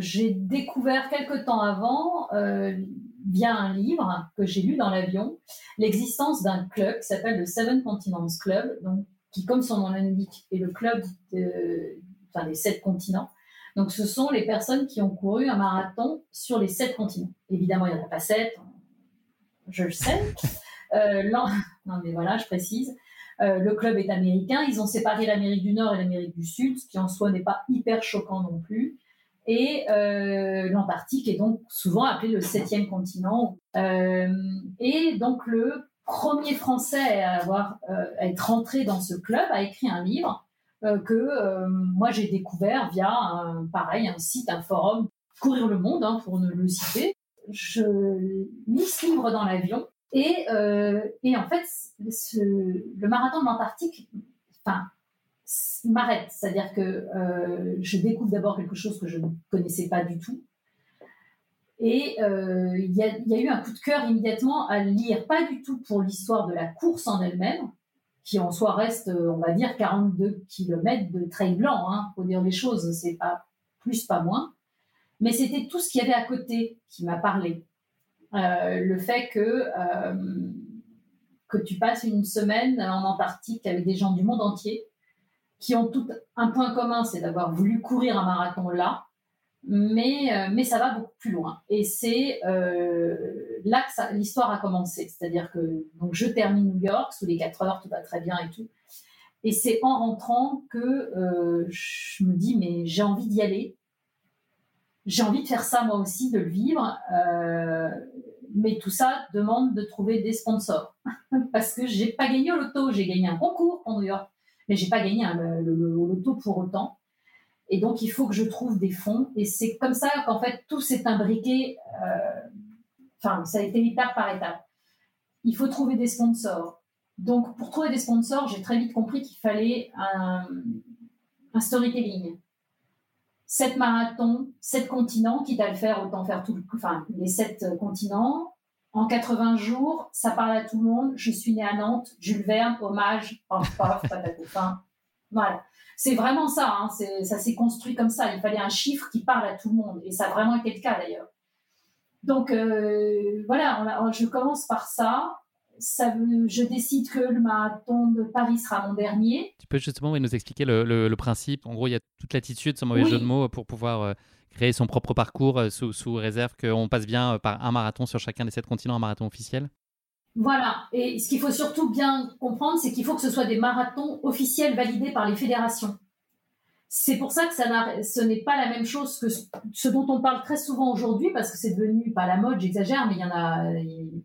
j'ai découvert quelque temps avant, via un livre que j'ai lu dans l'avion, l'existence d'un club qui s'appelle le Seven Continents Club, donc, qui, comme son nom l'indique, est le club des sept continents. Donc, ce sont les personnes qui ont couru un marathon sur les sept continents. Évidemment, il n'y en a pas sept, je le sais. Euh, non, mais voilà, je précise. Euh, le club est américain. Ils ont séparé l'Amérique du Nord et l'Amérique du Sud, ce qui en soi n'est pas hyper choquant non plus. Et euh, l'Antarctique est donc souvent appelé le septième continent. et donc le premier Français à avoir à être rentré dans ce club a écrit un livre euh, que euh, moi j'ai découvert via un, pareil un site, un forum, Courir le Monde hein, pour ne le citer. Je lis ce livre dans l'avion et, euh, et en fait le marathon de l'Antarctique, m'arrête, c'est-à-dire que je découvre d'abord quelque chose que je ne connaissais pas du tout. Et il y, a eu un coup de cœur immédiatement à lire, pas du tout pour l'histoire de la course en elle-même, qui en soi reste, on va dire, 42 km de trail blanc, hein, faut dire les choses, c'est pas plus, pas moins. Mais c'était tout ce qu'il y avait à côté qui m'a parlé. Euh, le fait que, euh, que tu passes une semaine en Antarctique avec des gens du monde entier qui ont tout un point commun, c'est d'avoir voulu courir un marathon là, mais, euh, mais ça va beaucoup plus loin. Et c'est euh, là que l'histoire a commencé. C'est-à-dire que donc, je termine New York, sous les 4 heures, tout va très bien et tout. Et c'est en rentrant que euh, je me dis, mais j'ai envie d'y aller. J'ai envie de faire ça moi aussi, de le vivre. mais tout ça demande de trouver des sponsors. Parce que j'ai pas gagné au loto. J'ai gagné un concours pour New York. Mais j'ai pas gagné le, le loto pour autant. Et donc, il faut que je trouve des fonds. Et c'est comme ça qu'en fait, tout s'est imbriqué. Euh, enfin, ça a été étape par étape. Il faut trouver des sponsors. Donc, pour trouver des sponsors, j'ai très vite compris qu'il fallait un, storytelling. Sept marathons, sept continents, quitte à le faire, autant faire tout, enfin, les sept continents. En 80 jours, ça parle à tout le monde. Je suis née à Nantes, Jules Verne, hommage, paf, paf, fin. Voilà. C'est vraiment ça, hein, ça s'est construit comme ça. Il fallait un chiffre qui parle à tout le monde, et ça a vraiment été le cas d'ailleurs. Donc euh, voilà, je commence par ça. ça je décide que le marathon de Paris sera mon dernier. Tu peux justement nous expliquer le, principe En gros, il y a toute l'attitude, sans mauvais jeu de mots, pour pouvoir euh, créer son propre parcours euh, sous, sous réserve qu'on passe bien par un marathon sur chacun des sept continents, un marathon officiel voilà. Et ce qu'il faut surtout bien comprendre, c'est qu'il faut que ce soit des marathons officiels validés par les fédérations. C'est pour ça que ça ce n'est pas la même chose que ce dont on parle très souvent aujourd'hui, parce que c'est devenu, pas la mode, j'exagère, mais il y en a, il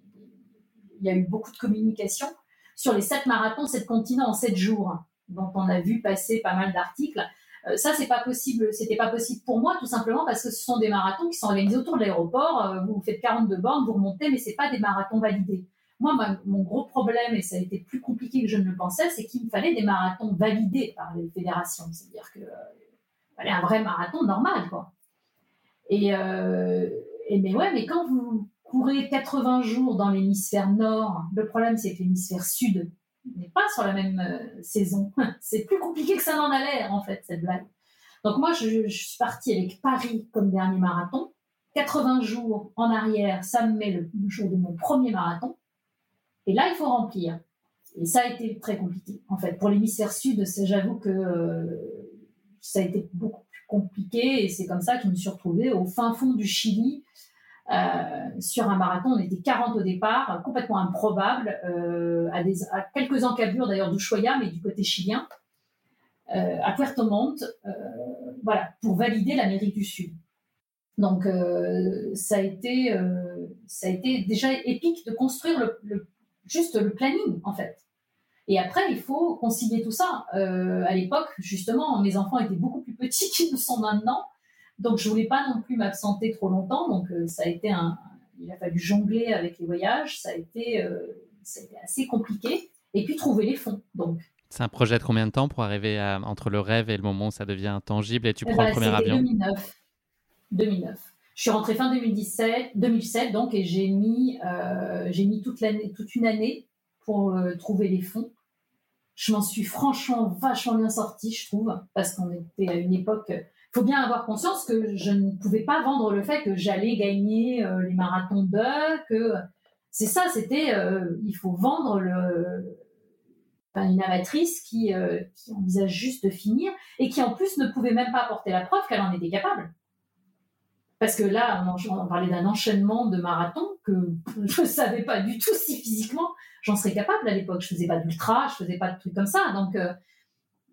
y a eu beaucoup de communication sur les sept marathons, sept continents en sept jours, dont on a vu passer pas mal d'articles. Euh, ça, c'est pas possible. C'était pas possible pour moi, tout simplement parce que ce sont des marathons qui sont organisés autour de l'aéroport. Euh, vous faites 42 bornes, vous remontez, mais c'est pas des marathons validés. Moi, mon gros problème, et ça a été plus compliqué que je ne le pensais, c'est qu'il me fallait des marathons validés par les fédérations. C'est-à-dire qu'il euh, fallait un vrai marathon normal, quoi. Et, euh, mais ouais, mais quand vous courez 80 jours dans l'hémisphère nord, le problème, c'est que l'hémisphère sud n'est pas sur la même euh, saison. c'est plus compliqué que ça n'en a l'air, en fait, cette blague. Donc moi, je, je, suis partie avec Paris comme dernier marathon. 80 jours en arrière, ça me met le jour de mon premier marathon. Et là, il faut remplir. Et ça a été très compliqué. En fait, pour l'hémisphère sud, j'avoue que euh, ça a été beaucoup plus compliqué. Et c'est comme ça que je me suis retrouvée au fin fond du Chili. Euh, sur un marathon, on était 40 au départ, complètement improbable, euh, à, quelques encablures d'ailleurs d'Ushuaia, mais du côté chilien, à Puerto Montt, voilà, pour valider l'Amérique du Sud. Donc ça a été, ça a été déjà épique de construire le juste le planning, en fait. Et après, il faut concilier tout ça. Euh, à l'époque, justement, mes enfants étaient beaucoup plus petits qu'ils ne sont maintenant. Donc, je voulais pas non plus m'absenter trop longtemps. Donc, euh, ça a été un, il a fallu jongler avec les voyages. Ça a été, euh, assez compliqué. Et puis, trouver les fonds. Donc, c'est un projet de combien de temps pour arriver à, entre le rêve et le moment où ça devient tangible et tu eh prends le ben, premier avion? 2009. 2009. Je suis rentrée fin 2017, 2007 donc, et j'ai mis, euh, j'ai mis toute, l'année, toute une année pour euh, trouver les fonds. Je m'en suis franchement vachement bien sortie, je trouve, parce qu'on était à une époque. Il faut bien avoir conscience que je ne pouvais pas vendre le fait que j'allais gagner euh, les marathons d'œufs, que c'est ça, c'était euh, il faut vendre le, une amatrice qui, euh, qui, envisage juste de finir et qui en plus ne pouvait même pas apporter la preuve qu'elle en était capable. Parce que là, on, parlait d'un enchaînement de marathons que je ne savais pas du tout si physiquement j'en serais capable à l'époque. Je faisais pas d'ultra, je faisais pas de trucs comme ça. Donc, euh,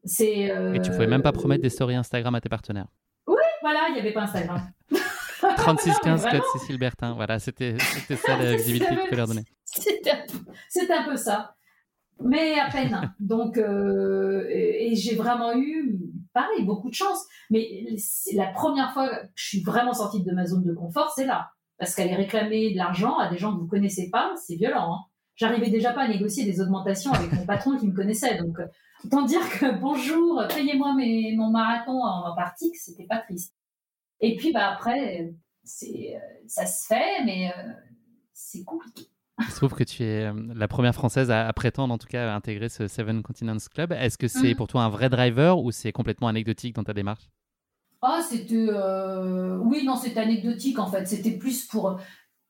c'est. Euh, et tu pouvais même pas promettre des stories Instagram à tes partenaires. Oui, voilà, il n'y avait pas Instagram. 3615 Claude Cécile Bertin, voilà, c'était ça la visibilité que tu peux leur donner. C'était un peu ça mais à peine. Donc, euh, et, j'ai vraiment eu, pareil, beaucoup de chance. Mais la première fois que je suis vraiment sortie de ma zone de confort, c'est là. Parce qu'aller réclamer de l'argent à des gens que vous connaissez pas, c'est violent. Hein. J'arrivais déjà pas à négocier des augmentations avec mon patron qui me connaissait. Donc, autant dire que bonjour, payez-moi mon marathon en partie, que c'était pas triste. Et puis, bah, après, c'est, ça se fait, mais euh, c'est compliqué. Il se trouve que tu es euh, la première française à, prétendre, en tout cas, à intégrer ce Seven Continents Club. Est-ce que c'est mm. pour toi un vrai driver ou c'est complètement anecdotique dans ta démarche? Ah, c'était. Euh, oui, non, c'était anecdotique en fait. C'était plus pour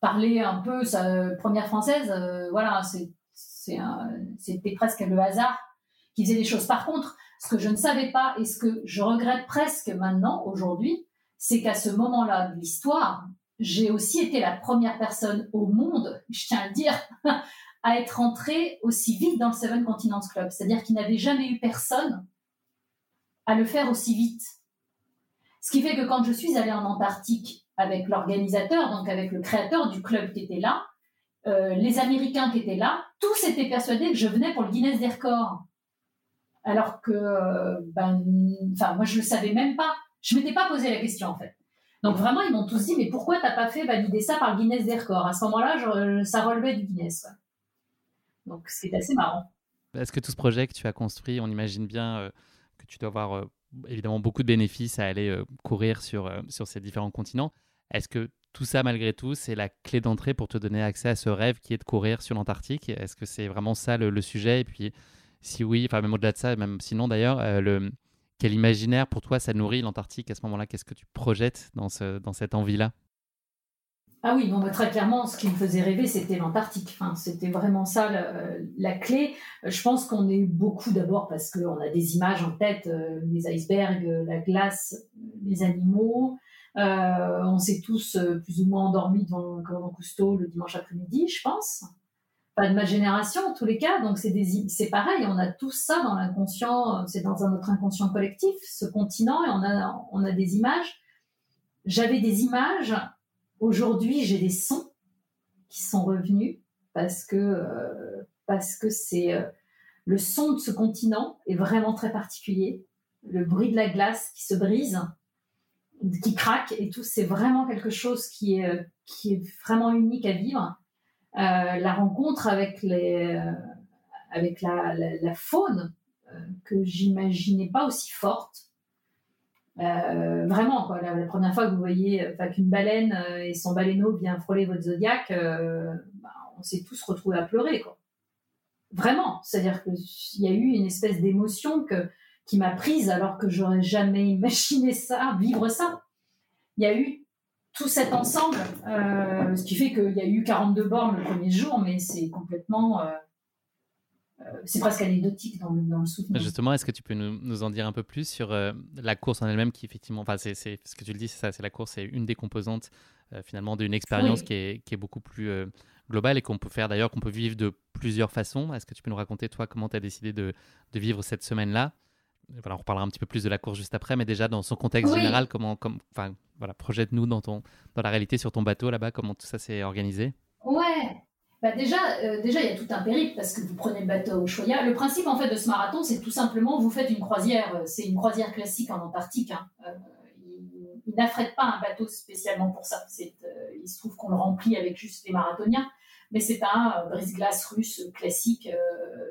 parler un peu, sa première française. Euh, voilà, c'était presque le hasard qui faisait les choses. Par contre, ce que je ne savais pas et ce que je regrette presque maintenant, aujourd'hui, c'est qu'à ce moment-là de l'histoire, j'ai aussi été la première personne au monde, je tiens à le dire, à être entrée aussi vite dans le Seven Continents Club. C'est-à-dire qu'il n'avait jamais eu personne à le faire aussi vite. Ce qui fait que quand je suis allée en Antarctique avec l'organisateur, donc avec le créateur du club qui était là, euh, les Américains qui étaient là, tous étaient persuadés que je venais pour le Guinness des records. Alors que, euh, ben, enfin, moi je ne le savais même pas. Je m'étais pas posé la question en fait. Donc vraiment, ils m'ont tous dit, mais pourquoi t'as pas fait valider ça par le Guinness des records? À ce moment-là, ça relevait du Guinness. Donc c'est assez marrant. Est-ce que tout ce projet que tu as construit, on imagine bien euh, que tu dois avoir euh, évidemment beaucoup de bénéfices à aller euh, courir sur, sur ces différents continents. Est-ce que tout ça, malgré tout, c'est la clé d'entrée pour te donner accès à ce rêve qui est de courir sur l'Antarctique? Est-ce que c'est vraiment ça le, le, sujet? Et puis, si oui, enfin même au-delà de ça, même sinon d'ailleurs, le, quel imaginaire pour toi ça nourrit l'Antarctique à ce moment-là? Qu'est-ce que tu projettes dans, ce, dans cette envie-là? Ah oui, bah, très clairement, ce qui me faisait rêver, c'était l'Antarctique. Enfin, c'était vraiment ça la, clé. Je pense qu'on est beaucoup d'abord parce qu'on a des images en tête, euh, les icebergs, la glace, les animaux. Euh, on s'est tous euh, plus ou moins endormis devant Grand Cousteau le dimanche après-midi, je pense pas de ma génération en tous les cas. Donc c'est des, c'est pareil, on a tout ça dans l'inconscient, c'est dans notre inconscient collectif, ce continent, et on a, on a des images. J'avais des images. Aujourd'hui, j'ai des sons qui sont revenus parce que euh, parce que c'est euh, le son de ce continent est vraiment très particulier. Le bruit de la glace qui se brise, qui craque et tout, c'est vraiment quelque chose qui est euh, qui est vraiment unique à vivre. Euh, la rencontre avec, euh, la, faune euh, que j'imaginais pas aussi forte. vraiment, la, première fois que vous voyez qu'une baleine et son baleineau vient frôler votre zodiaque, bah, on s'est tous retrouvés à pleurer. Vraiment, c'est-à-dire qu'il y a eu une espèce d'émotion qui m'a prise alors que j'aurais jamais imaginé ça, vivre ça. Il y a eu tout cet ensemble, euh, ce qui fait qu'il y a eu 42 bornes le premier jour, mais c'est complètement. Euh, euh, c'est presque anecdotique dans le, dans le souvenir. Justement, est-ce que tu peux nous, nous, en dire un peu plus sur la course en elle-même, qui effectivement, enfin, c'est, ce que tu le dis, c'est ça, c'est la course, c'est une des composantes finalement d'une expérience qui, est, qui, est, beaucoup plus globale et qu'on peut faire d'ailleurs, qu'on peut vivre de plusieurs façons. Est-ce que tu peux nous raconter, toi, comment tu as décidé de, de vivre cette semaine-là? Voilà, on reparlera un petit peu plus de la course juste après, mais déjà dans son contexte général, comment, comme, enfin, voilà, projette-nous dans ton, dans la réalité sur ton bateau là-bas, comment tout ça s'est organisé? Ouais. Bah déjà, euh, déjà, il y a tout un périple parce que vous prenez le bateau au Choya. Le principe en fait de ce marathon, c'est tout simplement vous faites une croisière. Euh, c'est une croisière classique en Antarctique. Hein. Euh, il, n'affrète pas un bateau spécialement pour ça. il se trouve qu'on le remplit avec juste les marathoniens, mais c'est un brise-glace russe classique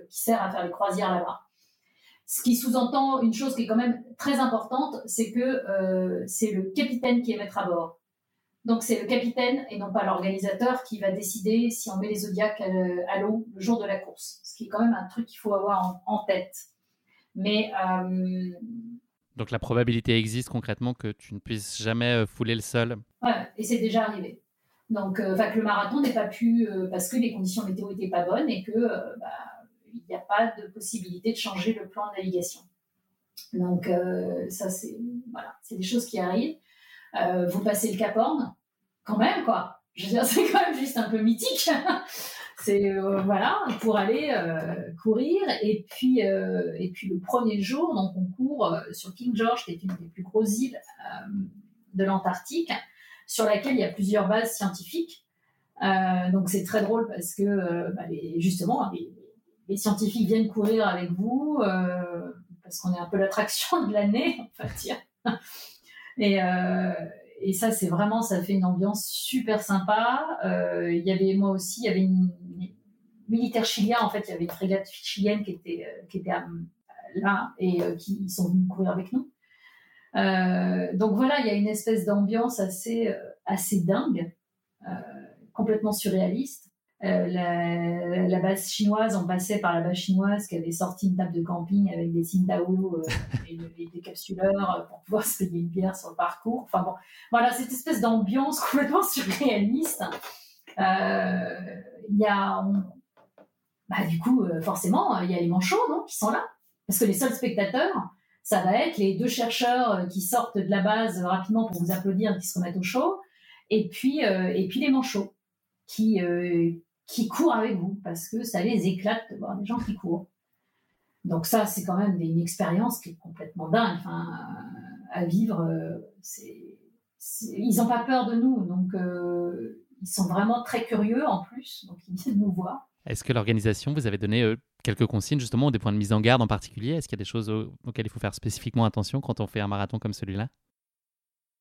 qui sert à faire les croisières là-bas. Ce qui sous-entend une chose qui est quand même très importante, c'est que euh, c'est le capitaine qui est maître à bord. Donc c'est le capitaine et non pas l'organisateur qui va décider si on met les zodiacs à l'eau le jour de la course, ce qui est quand même un truc qu'il faut avoir en, tête. Mais euh, donc la probabilité existe concrètement que tu ne puisses jamais euh, fouler le sol. Ouais, et c'est déjà arrivé. Donc, euh, que le marathon n'est pas pu parce que les conditions météo n'étaient pas bonnes et que bah, il n'y a pas de possibilité de changer le plan de navigation. Donc ça c'est voilà, c'est des choses qui arrivent. Euh, vous passez le Cap Horn, quand même, quoi. Je veux dire, c'est quand même juste un peu mythique. c'est euh, voilà pour aller euh, courir et puis et puis le premier jour donc on court sur King George qui est une des plus grosses îles de l'Antarctique sur laquelle il y a plusieurs bases scientifiques donc c'est très drôle parce que bah, justement les, les, scientifiques viennent courir avec vous parce qu'on est un peu l'attraction de l'année on va dire et, euh, ça, c'est vraiment, ça fait une ambiance super sympa. Euh, il y avait moi aussi, il y avait une, militaire chilien, en fait, il y avait une frégate chilienne qui était, euh, qui était là et qui sont venus courir avec nous. donc voilà, il y a une espèce d'ambiance assez, assez dingue, complètement surréaliste. Euh, la, base chinoise, on passait par la base chinoise qui avait sorti une table de camping avec des Tsingtao euh, et, des capsuleurs pour pouvoir se payer une bière sur le parcours. Enfin bon, voilà, cette espèce d'ambiance complètement surréaliste. Euh, il y a, bah, du coup, forcément, il y a les manchots non, qui sont là. Parce que les seuls spectateurs, ça va être les deux chercheurs qui sortent de la base rapidement pour vous applaudir, qui se remettent au show, et puis, et puis les manchots qui, qui courent avec vous parce que ça les éclate de voir des gens qui courent. Donc ça, c'est quand même une expérience qui est complètement dingue enfin, à vivre. Euh, c'est, ils n'ont pas peur de nous, donc euh, ils sont vraiment très curieux en plus, donc ils viennent nous voir. Est-ce que l'organisation vous avez donné euh, quelques consignes justement, des points de mise en garde en particulier? Est-ce qu'il y a des choses auxquelles il faut faire spécifiquement attention quand on fait un marathon comme celui-là?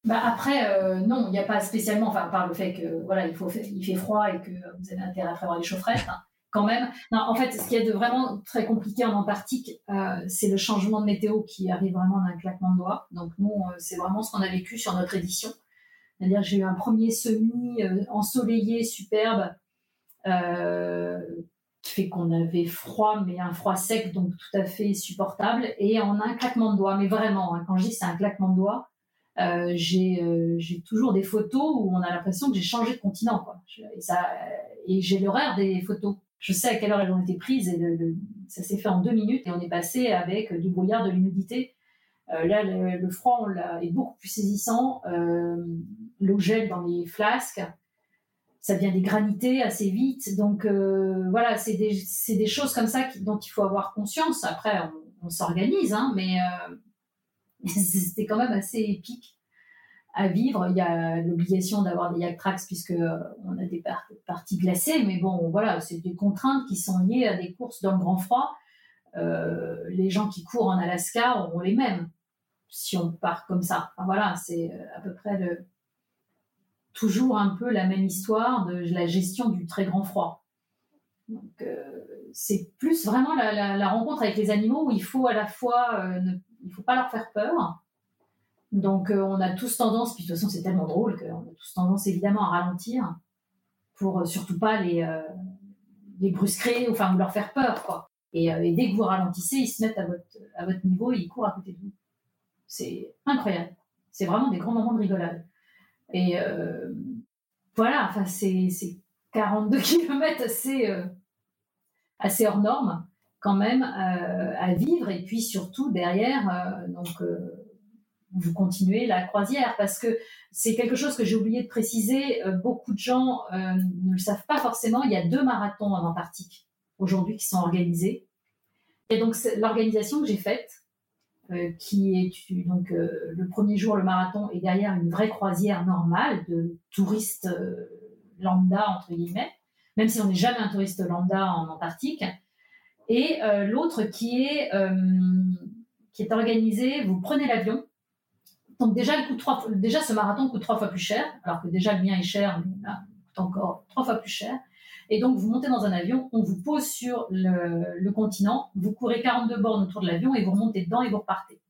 Bah après, euh, non, il n'y a pas spécialement, enfin, par le fait que voilà, il, faut, il fait froid et que vous avez intérêt à prévoir les chaufferettes, hein, quand même. Non, en fait, ce qui est de vraiment très compliqué en Antarctique, euh, c'est le changement de météo qui arrive vraiment d'un claquement de doigts. Donc, nous, euh, c'est vraiment ce qu'on a vécu sur notre édition. C'est-à-dire, j'ai eu un premier semi ensoleillé, superbe, qui fait qu'on avait froid, mais un froid sec, donc tout à fait supportable, et en un claquement de doigts. Mais vraiment, hein, quand je dis c'est un claquement de doigts, euh, euh, j'ai toujours des photos où on a l'impression que j'ai changé de continent. Et, j'ai l'horaire des photos. Je sais à quelle heure elles ont été prises et ça s'est fait en deux minutes et on est passé avec du brouillard, de l'humidité. Euh, là, le, froid est beaucoup plus saisissant. L'eau gèle dans les flasques. Ça devient des granités assez vite. Donc voilà, c'est des, des, choses comme ça dont il faut avoir conscience. Après, on, on s'organise, hein, mais c'était quand même assez épique à vivre. Il y a l'obligation d'avoir des yak tracks puisque euh, on a des parties glacées, mais bon, voilà, c'est des contraintes qui sont liées à des courses dans le grand froid. Euh, les gens qui courent en Alaska auront les mêmes si on part comme ça. voilà, c'est euh, à peu près toujours un peu la même histoire de la gestion du très grand froid. Donc, c'est plus vraiment la, rencontre avec les animaux où il faut à la fois ne il ne faut pas leur faire peur. Donc, euh, on a tous tendance, puis de toute façon, c'est tellement drôle qu'on a tous tendance évidemment à ralentir pour euh, surtout pas les, euh, les brusquer, enfin, ou leur faire peur, quoi. Et, dès que vous ralentissez, ils se mettent à votre, à votre niveau et ils courent à côté de vous. C'est incroyable. C'est vraiment des grands moments de rigolade. Et voilà, enfin, c'est 42 km assez, assez hors norme quand même euh, à vivre et puis surtout derrière euh, donc euh, vous continuez la croisière. Parce que c'est quelque chose que j'ai oublié de préciser beaucoup de gens ne le savent pas forcément. Il y a deux marathons en Antarctique aujourd'hui qui sont organisés. Et donc l'organisation que j'ai faite qui est donc le premier jour le marathon et derrière une vraie croisière normale de touristes lambda entre guillemets même si on n'est jamais un touriste lambda en Antarctique et euh, l'autre qui est euh, qui est organisé, vous prenez l'avion. Donc déjà, ce marathon coûte trois fois plus cher, alors que déjà le mien est cher, mais coûte encore trois fois plus cher. Et donc vous montez dans un avion, on vous pose sur le, continent, vous courez 42 bornes autour de l'avion et vous remontez dedans et vous repartez.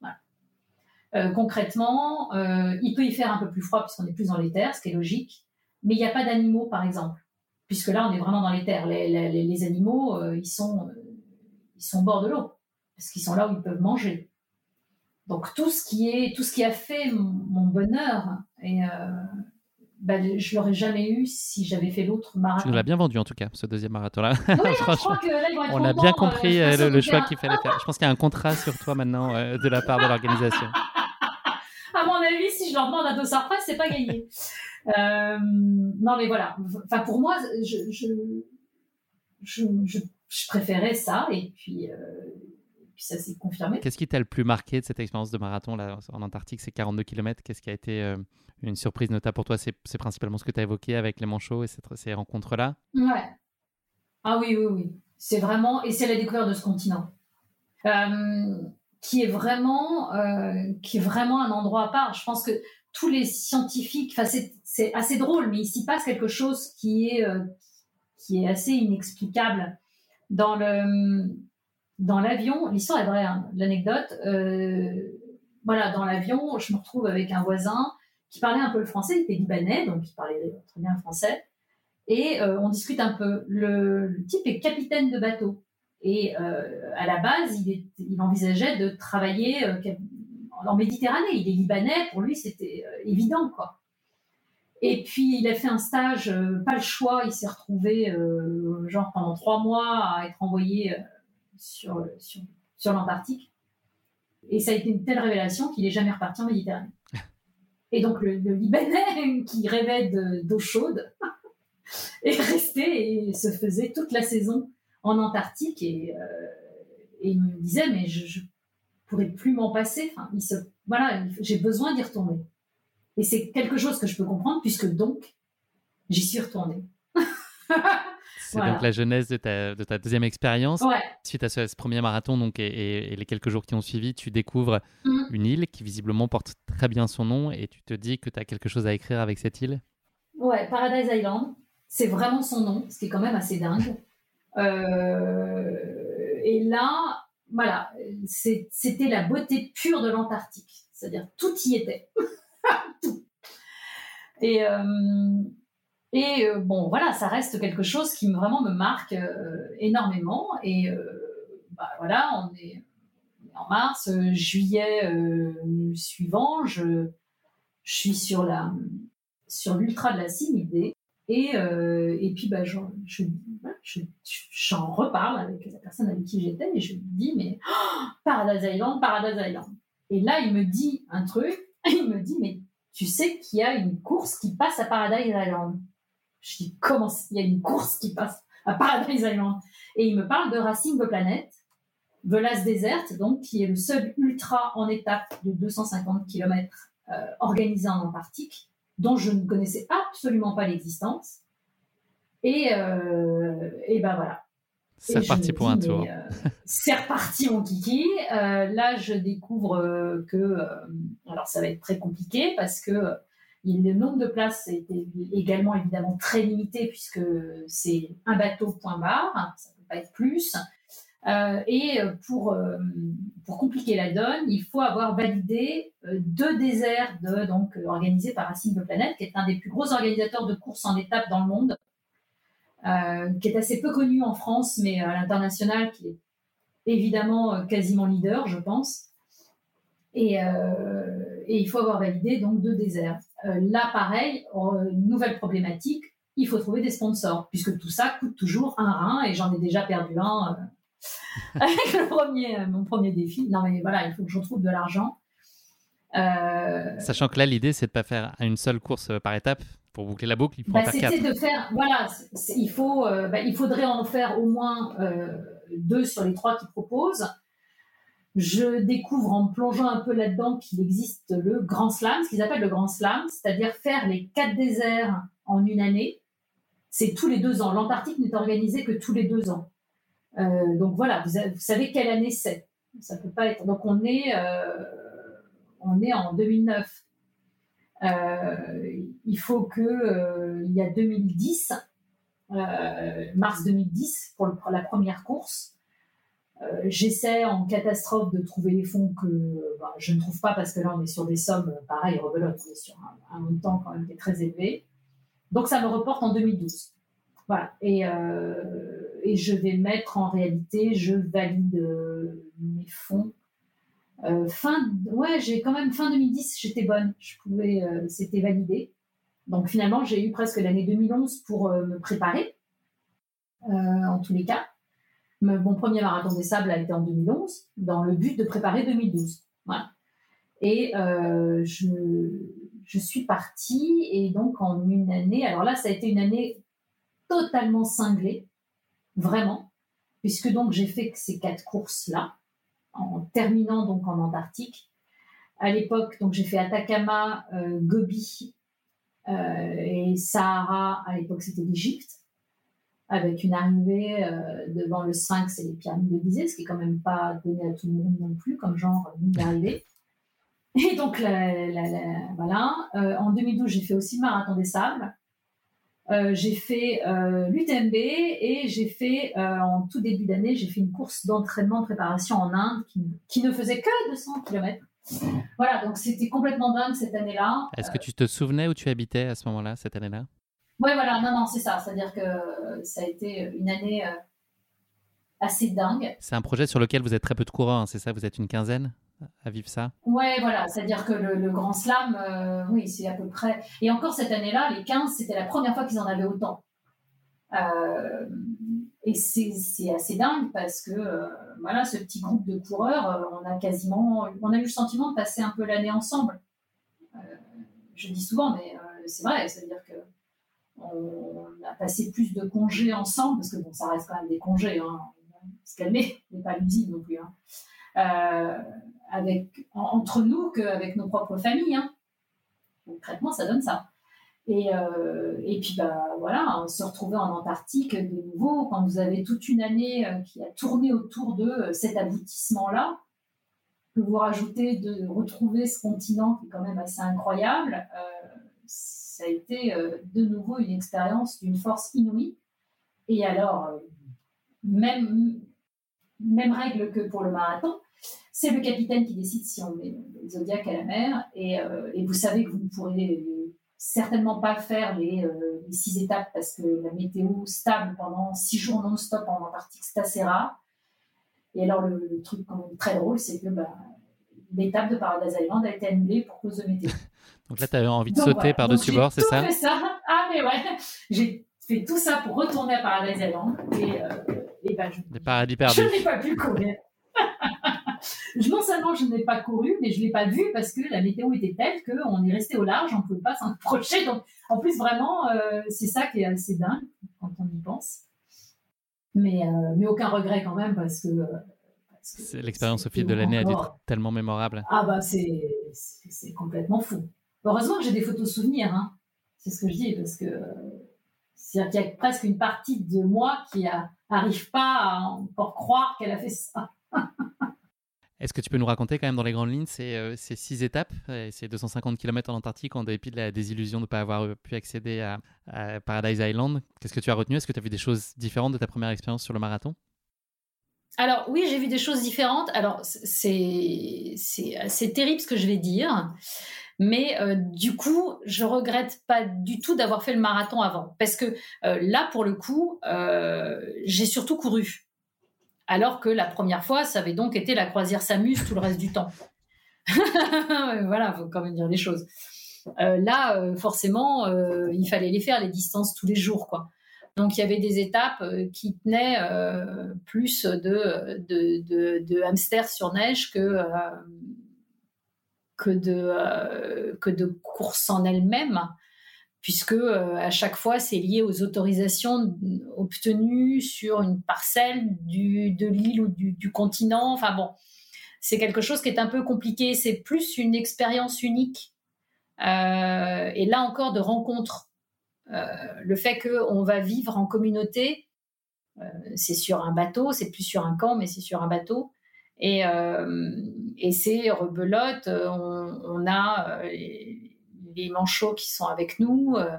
Voilà. concrètement, il peut y faire un peu plus froid puisqu'on est plus dans les terres, ce qui est logique, mais il n'y a pas d'animaux, par exemple, puisque là, on est vraiment dans les terres. Les, animaux, ils, sont, ils sont au bord de l'eau, parce qu'ils sont là où ils peuvent manger. Donc tout ce qui est, tout ce qui a fait mon, bonheur, et bah, je l'aurais jamais eu si j'avais fait l'autre marathon. Tu nous l'as bien vendu en tout cas, ce deuxième marathon-là. Oui, je crois que là, ils vont être On a bien compris euh, le, choix qu'il fallait faire. Je pense qu'il y a un contrat sur toi maintenant euh, de la part de l'organisation. Si je leur demande un dossard presse, c'est pas gagné. Euh, non, mais voilà. Enfin, pour moi, je, je, je, je préférais ça. Et puis, puis ça s'est confirmé. Qu'est-ce qui t'a le plus marqué de cette expérience de marathon là, en Antarctique? C'est 42 km. Qu'est-ce qui a été euh, une surprise notable pour toi? C'est, principalement ce que tu as évoqué avec les manchots et ces rencontres-là? Ouais. Ah oui, oui, oui. C'est vraiment. Et c'est la découverte de ce continent. Euh, qui est vraiment euh, qui est vraiment un endroit à part. Je pense que tous les scientifiques, enfin c'est, assez drôle, mais il s'y passe quelque chose qui est qui est assez inexplicable dans le dans l'avion, l'histoire est vraie, hein, l'anecdote. Euh, voilà, dans l'avion, je me retrouve avec un voisin qui parlait un peu le français, il était libanais, donc il parlait très bien le français. Et euh, on discute un peu. Le, type est capitaine de bateau. Et euh, à la base, il, il, envisageait de travailler en Méditerranée. Il est libanais, pour lui, c'était évident, quoi. Et puis, il a fait un stage, pas le choix, il s'est retrouvé, genre, pendant trois mois à être envoyé sur, sur, sur l'Antarctique. Et ça a été une telle révélation qu'il n'est jamais reparti en Méditerranée. Et donc le, Libanais qui rêvait d'eau chaude est resté et se faisait toute la saison en Antarctique et, euh, et il me disait mais je, ne pourrais plus m'en passer. Enfin, il se, voilà, j'ai besoin d'y retourner. Et c'est quelque chose que je peux comprendre puisque donc j'y suis retournée. C'est donc la genèse de ta, de ta deuxième expérience. Ouais. Suite à ce, premier marathon donc, et, les quelques jours qui ont suivi, tu découvres mhm. une île qui visiblement porte très bien son nom et tu te dis que tu as quelque chose à écrire avec cette île? Ouais, Paradise Island. C'est vraiment son nom, ce qui est quand même assez dingue. Euh, et là, voilà, c'était la beauté pure de l'Antarctique. C'est-à-dire tout y était. tout. Et, euh, euh, bon, voilà, ça reste quelque chose qui vraiment me marque énormément. Et bah, voilà, on est en mars, juillet suivant, je, suis sur la sur l'ultra de la Cynidée. Et, et puis, bah, j'en je, je, reparle avec la personne avec qui j'étais et je lui dis, mais oh, Paradise Island, Paradise Island. Et là, il me dit un truc, il me dit, mais tu sais qu'il y a une course qui passe à Paradise Island. Je dis, comment il y a une course qui passe à Paradise Island? Et il me parle de Racing the Planet, The Last Desert, donc, qui est le seul ultra en étape de 250 km euh, organisé en Antarctique, dont je ne connaissais absolument pas l'existence. Et, euh, et ben voilà. C'est reparti pour un tour. Euh, c'est reparti mon kiki. Euh, là, je découvre que, alors ça va être très compliqué parce que le nombre de places était également évidemment très limité puisque c'est un bateau point barre, ça ne peut pas être plus. Euh, et pour, euh, pour compliquer la donne, il faut avoir validé euh, deux déserts de, donc, organisés par Racing de Planète, qui est un des plus gros organisateurs de courses en étapes dans le monde, qui est assez peu connu en France, mais à l'international, qui est évidemment quasiment leader, je pense. Et, et il faut avoir validé donc deux déserts. Euh, là, pareil, euh, nouvelle problématique, il faut trouver des sponsors, puisque tout ça coûte toujours un rein, et j'en ai déjà perdu un euh, avec le premier, mon premier défi. Non, mais voilà, il faut que je retrouve de l'argent. Sachant que là, l'idée, c'est de ne pas faire une seule course par étape pour boucler la boucle. Il faut bah, en faire de faire, voilà, il, faut, bah, il faudrait en faire au moins deux sur les trois qu'ils proposent. Je découvre en plongeant un peu là-dedans qu'il existe le Grand Slam, ce qu'ils appellent le Grand Slam, c'est-à-dire faire les quatre déserts en une année. C'est tous les deux ans. L'Antarctique n'est organisé que tous les deux ans. Euh, donc voilà, vous, savez quelle année c'est. Ça peut pas être. Donc on est, euh, on est en 2009. Euh, il faut que il y a 2010, mars 2010 pour, la première course. J'essaie en catastrophe de trouver les fonds que bah, je ne trouve pas parce que là on est sur des sommes, pareil, rebelote, on est sur un, un, montant quand même qui est très élevé. Donc ça me reporte en 2012. Voilà. Et, et je vais mettre en réalité, je valide mes fonds euh, fin, ouais, j'ai quand même fin 2010, j'étais bonne, je pouvais, euh, c'était validé. Donc finalement, j'ai eu presque l'année 2011 pour euh, me préparer, en tous les cas. Mon premier marathon des sables a été en 2011, dans le but de préparer 2012. Voilà. Et je, je suis partie, et donc en une année, alors là, ça a été une année totalement cinglée, vraiment, puisque donc j'ai fait ces quatre courses-là en terminant donc en Antarctique. À l'époque, donc j'ai fait Atacama, euh, Gobi euh, et Sahara. À l'époque, c'était l'Égypte, avec une arrivée euh, devant le Sphinx et les pyramides de Gizeh, ce qui est quand même pas donné à tout le monde non plus comme genre d'arrivée. Et donc voilà. en 2012, j'ai fait aussi le marathon des sables. Euh, j'ai fait euh, l'UTMB et j'ai fait, euh, en tout début d'année, j'ai fait une course d'entraînement de préparation en Inde qui, ne faisait que 200 km. Voilà, donc c'était complètement dingue cette année-là. Est-ce que tu te souvenais où tu habitais à ce moment-là, cette année-là? Oui, voilà, non, non, c'est ça. C'est-à-dire que ça a été une année assez dingue. C'est un projet sur lequel vous êtes très peu de coureurs, hein, c'est ça? Vous êtes une quinzaine? À vivre ça Ouais, voilà, c'est-à-dire que le, Grand Slam, euh, oui, c'est à peu près. Et encore cette année-là, les 15, c'était la première fois qu'ils en avaient autant. Euh, et c'est assez dingue parce que euh, voilà, ce petit groupe de coureurs, on a quasiment, on a eu le sentiment de passer un peu l'année ensemble. je dis souvent, mais c'est vrai, c'est-à-dire que on a passé plus de congés ensemble parce que bon, ça reste quand même des congés. Hein, se calmer, pas l'usine non plus. Hein. Euh, entre nous qu'avec nos propres familles. Hein. Concrètement, ça donne ça. Et, euh, et, puis, bah, voilà, se retrouver en Antarctique de nouveau, quand vous avez toute une année euh, qui a tourné autour de cet aboutissement-là, que vous rajoutez de retrouver ce continent qui est quand même assez incroyable, ça a été de nouveau une expérience d'une force inouïe. Et alors, même, même règle que pour le marathon, c'est le capitaine qui décide si on met le Zodiac à la mer. Euh, et, vous savez que vous ne pourrez certainement pas faire les, euh, six étapes parce que la météo stable pendant six jours non-stop en Antarctique, c'est assez rare. Et alors, le, truc quand même très drôle, c'est que bah, l'étape de Paradise Island a été annulée pour cause de météo. Donc là, tu avais envie de sauter par-dessus bord, c'est ça, ça Ah, mais ouais, j'ai fait tout ça pour retourner à Paradise Island. Et, euh, et ben, je, paradis perdus. je n'ai pas pu courir. non seulement je n'ai pas couru, mais je ne l'ai pas vu parce que la météo était telle qu'on est resté au large, on ne pouvait pas s'en approcher. Donc, en plus, vraiment, euh, c'est ça qui est assez dingue quand on y pense. Mais, euh, mais aucun regret quand même parce que. L'expérience au fil de l'année a dû être tellement mémorable. Ah bah c'est complètement fou. Heureusement que j'ai des photos souvenirs, hein. c'est ce que je dis, parce que c'est-à-dire qu'il y a presque une partie de moi qui n'arrive pas à encore croire qu'elle a fait ça. Est-ce que tu peux nous raconter quand même dans les grandes lignes ces, euh, six étapes, ces 250 km en Antarctique en dépit de la désillusion de ne pas avoir pu accéder à, Paradise Island? Qu'est-ce que tu as retenu? Est-ce que tu as vu des choses différentes de ta première expérience sur le marathon? Alors oui, j'ai vu des choses différentes. Alors c'est terrible ce que je vais dire, mais euh, du coup, je regrette pas du tout d'avoir fait le marathon avant, parce que euh, là, pour le coup, j'ai surtout couru alors que la première fois, ça avait donc été la croisière s'amuse tout le reste du temps. voilà, faut quand même dire les choses. Euh, là, euh, forcément, euh, il fallait les faire les distances tous les jours, quoi. Donc il y avait des étapes qui tenaient plus de, de, sur neige que, que, de, que de course en elle-même puisque euh, à chaque fois c'est lié aux autorisations obtenues sur une parcelle du, de l'île ou du, continent. Enfin bon, c'est quelque chose qui est un peu compliqué. C'est plus une expérience unique euh, et là encore de rencontre. Euh, le fait qu'on va vivre en communauté, c'est sur un bateau, c'est plus sur un camp, mais c'est sur un bateau. Et, et c'est rebelote, on, on a les manchots qui sont avec nous. Euh,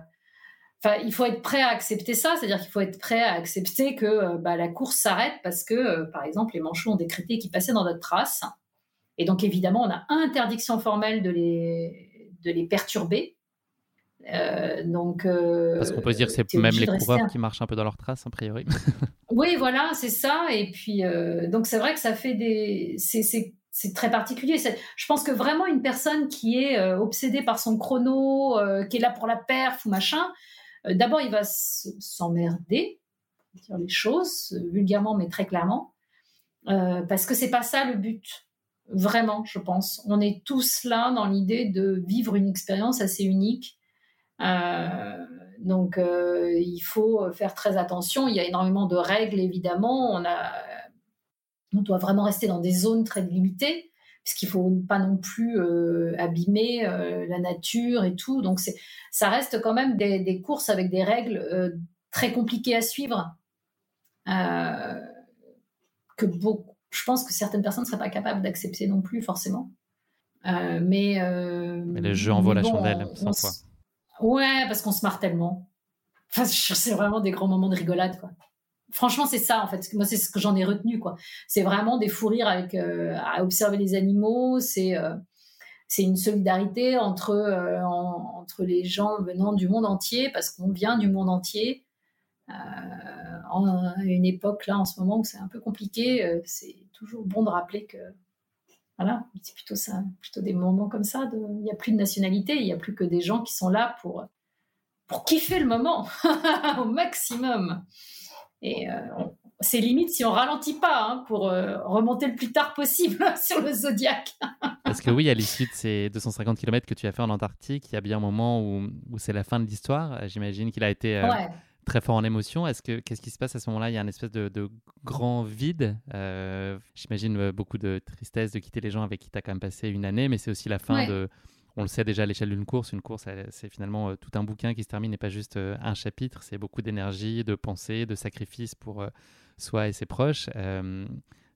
Enfin, il faut être prêt à accepter ça, c'est-à-dire qu'il faut être prêt à accepter que euh, bah, la course s'arrête parce que, euh, par exemple, les manchots ont décrété qu'ils passaient dans notre trace. Et donc, évidemment, on a interdiction formelle de les, de les perturber. Euh, donc, Parce qu'on peut se dire que c'est même les coureurs qui marchent un peu dans leur trace, a priori. oui, voilà, c'est ça. Et puis, donc c'est vrai que ça fait des. C'est très particulier. Je pense que vraiment une personne qui est obsédée par son chrono, qui est là pour la perf ou machin, euh, d'abord, il va s'emmerder, dire les choses vulgairement mais très clairement, euh, parce que c'est pas ça le but. Vraiment, je pense. On est tous là dans l'idée de vivre une expérience assez unique. Euh, donc, il faut faire très attention. Il y a énormément de règles, évidemment. On, a, on doit vraiment rester dans des zones très limitées puisqu'il faut pas non plus euh, abîmer euh, la nature et tout. Donc c'est, ça reste quand même des, courses avec des règles euh, très compliquées à suivre que beaucoup, je pense que certaines personnes ne seraient pas capables d'accepter non plus forcément. mais, mais le jeu envoie la chandelle, fois. Ouais, parce qu'on se marre tellement. Enfin, c'est vraiment des grands moments de rigolade, quoi franchement, c'est ça en fait. Moi, c'est ce que j'en ai retenu. C'est vraiment des fous rires avec euh, à observer les animaux. C'est euh, une solidarité entre euh, entre les gens venant du monde entier parce qu'on vient du monde entier. en une époque là en ce moment où c'est un peu compliqué, c'est toujours bon de rappeler que voilà, c'est plutôt ça, plutôt des moments comme ça. Il n'y a plus de nationalité, il n'y a plus que des gens qui sont là pour pour kiffer le moment au maximum. Et euh, c'est limite si on ralentit pas hein, pour euh, remonter le plus tard possible sur le zodiaque. Parce que oui, à l'issue de ces 250 km que tu as fait en Antarctique, il y a bien un moment où, où c'est la fin de l'histoire. J'imagine qu'il a été euh, très fort en émotion. Est-ce que qu'est-ce qui se passe à ce moment-là? Il y a une espèce de, de grand vide. J'imagine beaucoup de tristesse de quitter les gens avec qui tu as quand même passé une année, mais c'est aussi la fin de on le sait déjà à l'échelle d'une course. Une course, c'est finalement euh, tout un bouquin qui se termine et pas juste euh, un chapitre. C'est beaucoup d'énergie, de pensée, de sacrifice pour euh, soi et ses proches.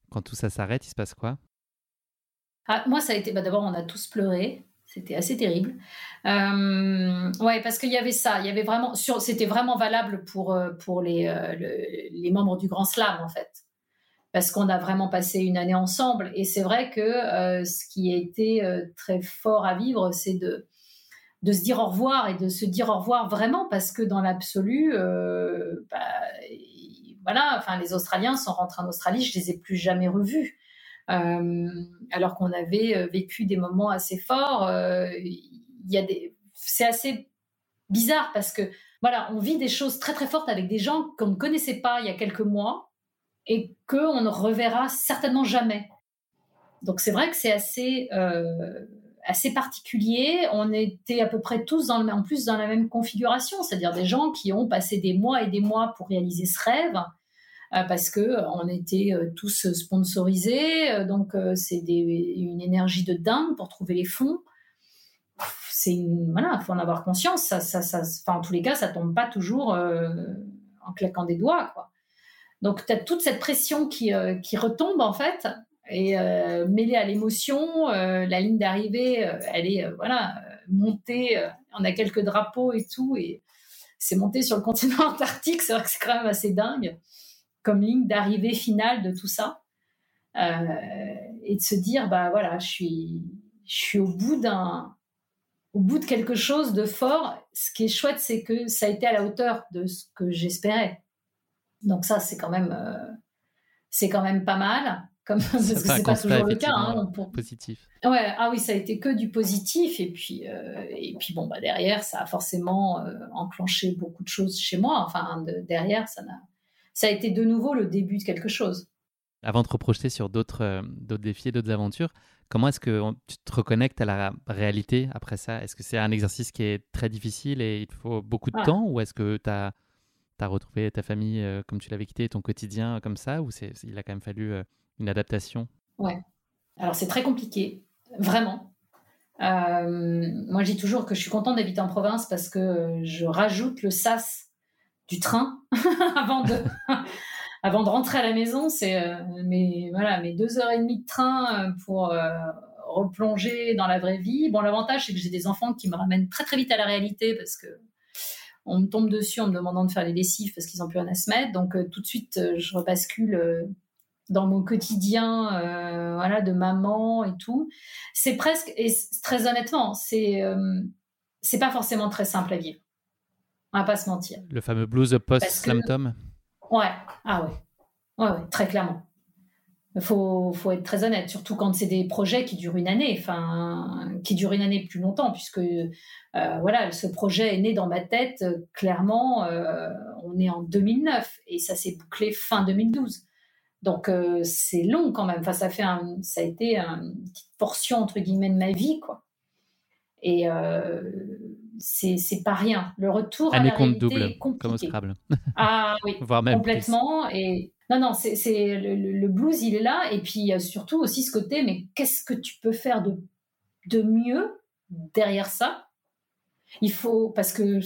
quand tout ça s'arrête, il se passe quoi? Ah, Moi, ça a été. Bah, D'abord, on a tous pleuré. C'était assez terrible. ouais, parce qu'il y avait ça. Il y avait vraiment. C'était vraiment valable pour, pour les, les membres du Grand Slam, en fait parce qu'on a vraiment passé une année ensemble. Et c'est vrai que euh, ce qui a été euh, très fort à vivre, c'est de, se dire au revoir et de se dire au revoir vraiment, parce que dans l'absolu, euh, bah, voilà, enfin, les Australiens sont rentrés en Australie, je les ai plus jamais revus. alors qu'on avait vécu des moments assez forts, il des, c'est assez bizarre parce que voilà, on vit des choses très très fortes avec des gens qu'on ne connaissait pas il y a quelques mois et qu'on ne reverra certainement jamais. Donc c'est vrai que c'est assez, euh, assez particulier. On était à peu près tous en plus dans la même configuration, c'est-à-dire des gens qui ont passé des mois et des mois pour réaliser ce rêve. Euh, parce que euh, on était tous sponsorisés, donc c'est une énergie de dingue pour trouver les fonds. C'est voilà, faut en avoir conscience. Ça, en tous les cas, ça tombe pas toujours en claquant des doigts, quoi. Donc, tu as toute cette pression qui, euh, qui retombe, en fait, et euh, mêlée à l'émotion, euh, la ligne d'arrivée, elle est voilà montée. on a quelques drapeaux et tout, et c'est monté sur le continent antarctique. C'est vrai que c'est quand même assez dingue comme ligne d'arrivée finale de tout ça, et de se dire bah voilà, je suis je suis au bout d'un au bout de quelque chose de fort. Ce qui est chouette, c'est que ça a été à la hauteur de ce que j'espérais. Donc ça, c'est quand même, euh, c'est quand même pas mal. Comme, parce que c'est pas toujours le cas. Hein, pour... Positif. Ouais, ah oui, ça a été que du positif. Et puis, euh, et puis bon, bah, derrière, ça a forcément euh, enclenché beaucoup de choses chez moi. Enfin, derrière, ça, a, ça a été de nouveau le début de quelque chose. Avant de te reprojeter sur d'autres d'autres défis, d'autres aventures, comment est-ce que tu te reconnectes à la réalité après ça? Est-ce que c'est un exercice qui est très difficile et il faut beaucoup de ah. temps Ou est-ce que tu as tu as retrouvé ta famille euh, comme tu l'avais quitté, ton quotidien comme ça, ou c'est, il a quand même fallu euh, une adaptation? Ouais. Alors c'est très compliqué, vraiment. Euh, moi, je dis toujours que je suis contente d'habiter en province parce que je rajoute le sas du train avant de avant de rentrer à la maison. C'est mes voilà mes deux heures et demie de train pour replonger dans la vraie vie. Bon, l'avantage c'est que j'ai des enfants qui me ramènent très très vite à la réalité parce que on me tombe dessus en me demandant de faire les lessives parce qu'ils n'ont plus rien à se mettre. Donc tout de suite, je rebascule dans mon quotidien, voilà, de maman et tout. C'est presque, et très honnêtement, c'est c'est pas forcément très simple à vivre. On va pas se mentir. Le fameux blues post-slam tom. Ouais, ah ouais. ouais, ouais, très clairement. Faut, faut, être très honnête, surtout quand c'est des projets qui durent une année, enfin, qui durent une année plus longtemps, puisque euh, voilà, ce projet est né dans ma tête, clairement, euh, on est en 2009, et ça s'est bouclé fin 2012. Donc euh, c'est long quand même, enfin, ça, fait ça a été une petite portion, entre guillemets, de ma vie, quoi. Et c'est pas rien. Le retour à la réalité double, est compliqué. comme au Scrabble. Ah oui, complètement. Et non, non, c'est le, blues, il est là. Et puis, surtout aussi ce côté, mais qu'est-ce que tu peux faire de, de mieux derrière ça? Il faut, parce que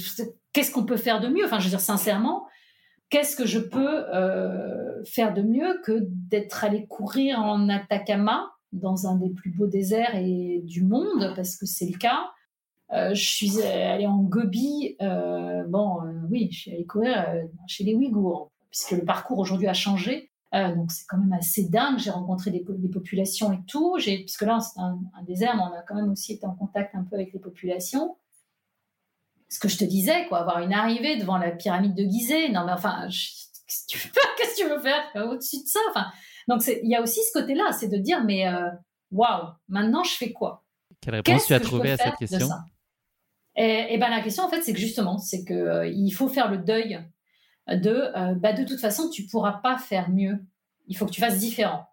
qu'est-ce qu'on peut faire de mieux? Enfin, je veux dire, sincèrement, qu'est-ce que je peux euh, faire de mieux que d'être allé courir en Atacama, dans un des plus beaux déserts et du monde, parce que c'est le cas? Je suis allée en Gobi. Euh, bon, oui, je suis allée courir chez les Ouïghours puisque le parcours aujourd'hui a changé. Euh, donc c'est quand même assez dingue. J'ai rencontré des, populations et tout. Puisque là c'est un, désert, mais on a quand même aussi été en contact un peu avec les populations. Ce que je te disais, quoi, avoir une arrivée devant la pyramide de Gizeh. Non mais enfin, qu'est-ce que tu veux faire? Qu'est-ce que tu veux faire? Au-dessus de ça Enfin, donc il y a aussi ce côté-là, c'est de dire mais euh, waouh, maintenant je fais quoi? Quelle réponse tu as trouvé à cette question? Et, et, ben la question en fait c'est que justement c'est que euh, il faut faire le deuil de euh, bah, de toute façon, tu pourras pas faire mieux. Il faut que tu fasses différent.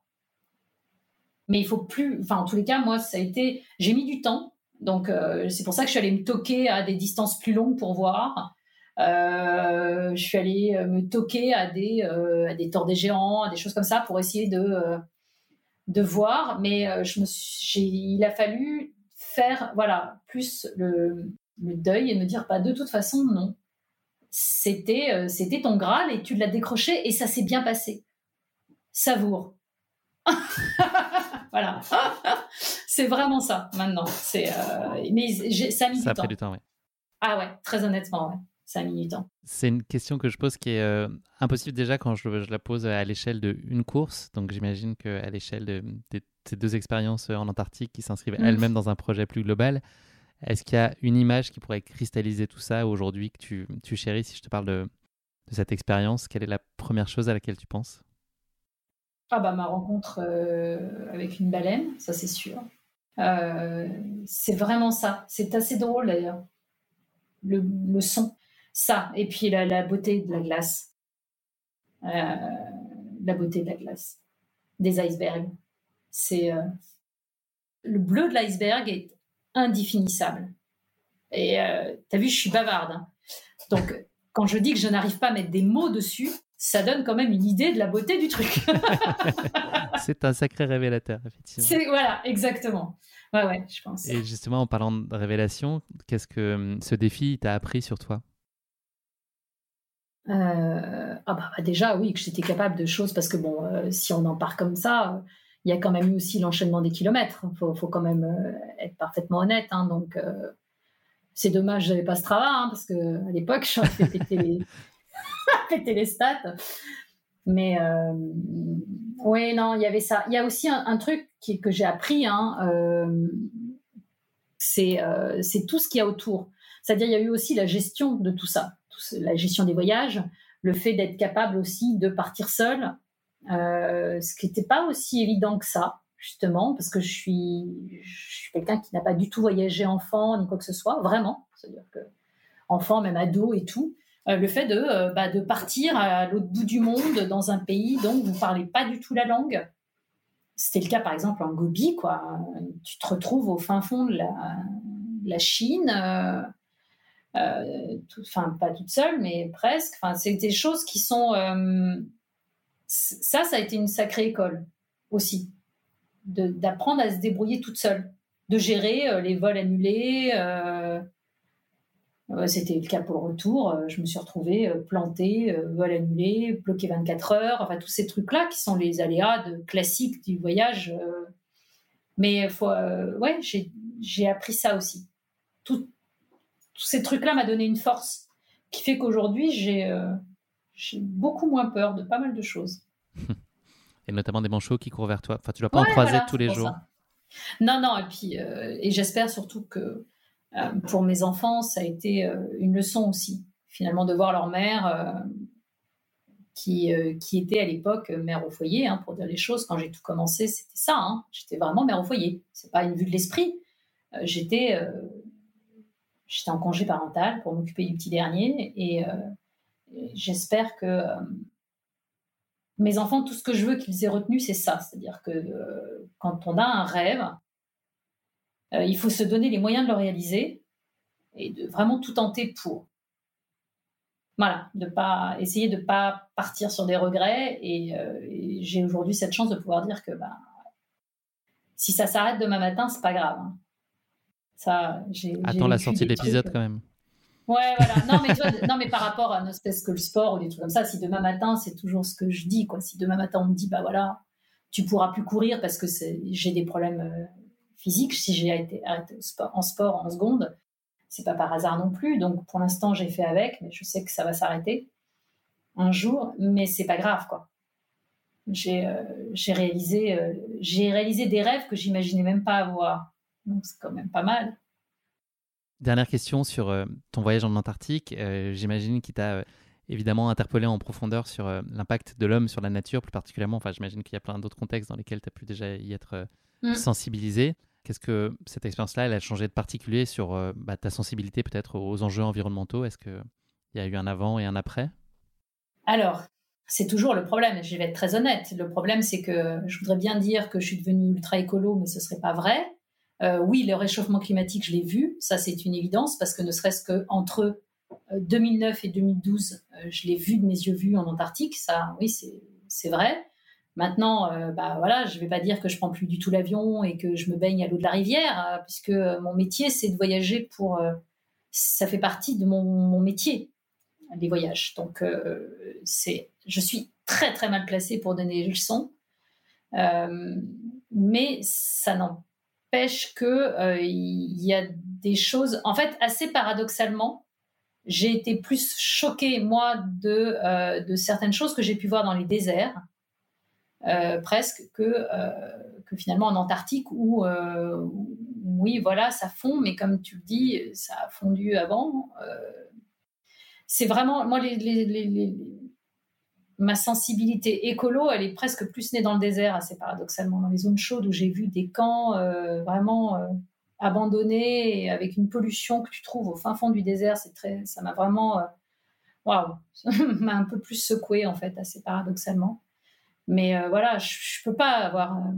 Mais il faut plus, enfin, en tous les cas, moi, ça a été, j'ai mis du temps. Donc, euh, c'est pour ça que je suis allée me toquer à des distances plus longues pour voir. Euh, je suis allée me toquer à des, à des torts des géants, à des choses comme ça pour essayer de, de voir. Mais je me il a fallu faire, voilà, plus le, le deuil et me dire, pas de toute façon, non c'était euh, c'était ton Graal et tu l'as décroché et ça s'est bien passé. Savoure. voilà. c'est vraiment ça maintenant. C'est euh, mais ça a mis ça du temps. du temps, oui. Ah ouais, très honnêtement, ouais. Ça a mis du temps. C'est une question que je pose qui est euh, impossible déjà quand je, la pose à l'échelle d'une course. Donc j'imagine qu'à l'échelle de, ces deux expériences en Antarctique qui s'inscrivent mm. elles-mêmes dans un projet plus global, est-ce qu'il y a une image qui pourrait cristalliser tout ça aujourd'hui que tu, chéris Si je te parle de, cette expérience, quelle est la première chose à laquelle tu penses? Ah bah ma rencontre euh, avec une baleine, ça c'est sûr. Euh, c'est vraiment ça. C'est assez drôle d'ailleurs. Le, le, son, ça, et puis la, la beauté de la glace. Euh, la beauté de la glace, des icebergs. C'est le bleu de l'iceberg est indéfinissable. Et euh, tu as vu, je suis bavarde. Hein. Donc, quand je dis que je n'arrive pas à mettre des mots dessus, ça donne quand même une idée de la beauté du truc. c'est un sacré révélateur, effectivement. C'est, voilà, exactement. Ouais, ouais, je pense. Et justement, en parlant de révélation, qu'est-ce que hum, ce défi t'a appris sur toi? Euh, ah bah, bah, déjà oui que j'étais capable de choses parce que bon euh, si on en part comme ça il y a quand même eu aussi l'enchaînement des kilomètres. Il faut, quand même euh, être parfaitement honnête. Hein. donc, euh, c'est dommage, je n'avais pas ce travail, hein, parce qu'à l'époque, j'aurais fait péter les, péter les stats. Mais euh, oui, non, il y avait ça. Il y a aussi un, truc que j'ai appris, hein, c'est tout ce qu'il y a autour. C'est-à-dire, il y a eu aussi la gestion de tout ça, la gestion des voyages, le fait d'être capable aussi de partir seul, euh, ce qui n'était pas aussi évident que ça, justement, parce que je suis, je suis quelqu'un qui n'a pas du tout voyagé enfant ni quoi que ce soit, vraiment. C'est-à-dire que enfant, même ado et tout. Euh, le fait de, euh, bah, de partir à l'autre bout du monde dans un pays dont vous ne parlez pas du tout la langue. C'était le cas, par exemple, en Gobi, quoi. Tu te retrouves au fin fond de la, la Chine. enfin, pas toute seule, mais presque. C'est des choses qui sont ça, ça a été une sacrée école aussi, d'apprendre à se débrouiller toute seule, de gérer euh, les vols annulés. Euh, c'était le cas pour le retour. Euh, je me suis retrouvée plantée, vol annulé, bloqué 24 heures, enfin tous ces trucs-là qui sont les aléas classiques du voyage. Mais ouais, j'ai appris ça aussi. tous ces trucs-là m'a donné une force qui fait qu'aujourd'hui, j'ai j'ai beaucoup moins peur de pas mal de choses. Et notamment des manchots qui courent vers toi. Enfin, tu ne dois pas en croiser tous les jours. Non, non, et puis, et j'espère surtout que pour mes enfants, ça a été une leçon aussi, finalement, de voir leur mère qui, euh, qui était à l'époque mère au foyer, hein, pour dire les choses. Quand j'ai tout commencé, c'était ça. Hein. J'étais vraiment mère au foyer. C'est pas une vue de l'esprit. Euh, j'étais, euh, j'étais en congé parental pour m'occuper du petit dernier et, j'espère que mes enfants, tout ce que je veux qu'ils aient retenu, c'est ça. C'est-à-dire que quand on a un rêve, il faut se donner les moyens de le réaliser et de vraiment tout tenter pour voilà, de pas essayer de pas partir sur des regrets. Et, euh, j'ai aujourd'hui cette chance de pouvoir dire que bah, si ça s'arrête demain matin, c'est pas grave. Hein. Ça, Attends la sortie de l'épisode quand même. Ouais, voilà. Non mais, non, mais par rapport à ne serait que le sport ou des trucs comme ça, si demain matin, c'est toujours ce que je dis, quoi. Si demain matin, on me dit, bah voilà, tu pourras plus courir parce que j'ai des problèmes euh, physiques, si j'ai été arrêté en sport en seconde, c'est pas par hasard non plus. Donc pour l'instant, j'ai fait avec, mais je sais que ça va s'arrêter un jour, mais c'est pas grave quoi. J'ai euh, réalisé euh, réalisé des rêves que j'imaginais même pas avoir. Donc c'est quand même pas mal. Dernière question sur euh, ton voyage en Antarctique. j'imagine qu'il t'a évidemment interpellé en profondeur sur l'impact de l'homme sur la nature, plus particulièrement. Enfin, j'imagine qu'il y a plein d'autres contextes dans lesquels tu as pu déjà y être mm. sensibilisé. Qu'est-ce que cette expérience-là, elle a changé de particulier sur euh, bah, ta sensibilité peut-être aux enjeux environnementaux? Est-ce qu'il y a eu un avant et un après? Alors, c'est toujours le problème, je vais être très honnête. Le problème, c'est que je voudrais bien dire que je suis devenue ultra écolo, mais ce ne serait pas vrai. Euh, oui, le réchauffement climatique, je l'ai vu, ça c'est une évidence, parce que ne serait-ce qu'entre 2009 euh, et 2012, je l'ai vu de mes yeux vus en Antarctique, ça, oui, c'est vrai. Maintenant, euh, bah voilà, je vais pas dire que je prends plus du tout l'avion et que je me baigne à l'eau de la rivière, euh, puisque mon métier c'est de voyager pour. Euh, ça fait partie de mon, métier, les voyages. Donc c'est, je suis très très mal placée pour donner des leçons, mais ça n'empêche que il y a des choses. En fait, assez paradoxalement, j'ai été plus choquée moi de de certaines choses que j'ai pu voir dans les déserts euh, presque que, euh, que finalement en Antarctique euh, où, oui, voilà, ça fond, mais comme tu le dis, ça a fondu avant. c'est vraiment, moi, les, ma sensibilité écolo, elle est presque plus née dans le désert, assez paradoxalement, dans les zones chaudes où j'ai vu des camps vraiment abandonnés avec une pollution que tu trouves au fin fond du désert. C'est très, ça m'a vraiment, waouh, m'a un peu plus secoué en fait, assez paradoxalement. Mais euh, voilà, je, ne peux pas avoir. Euh,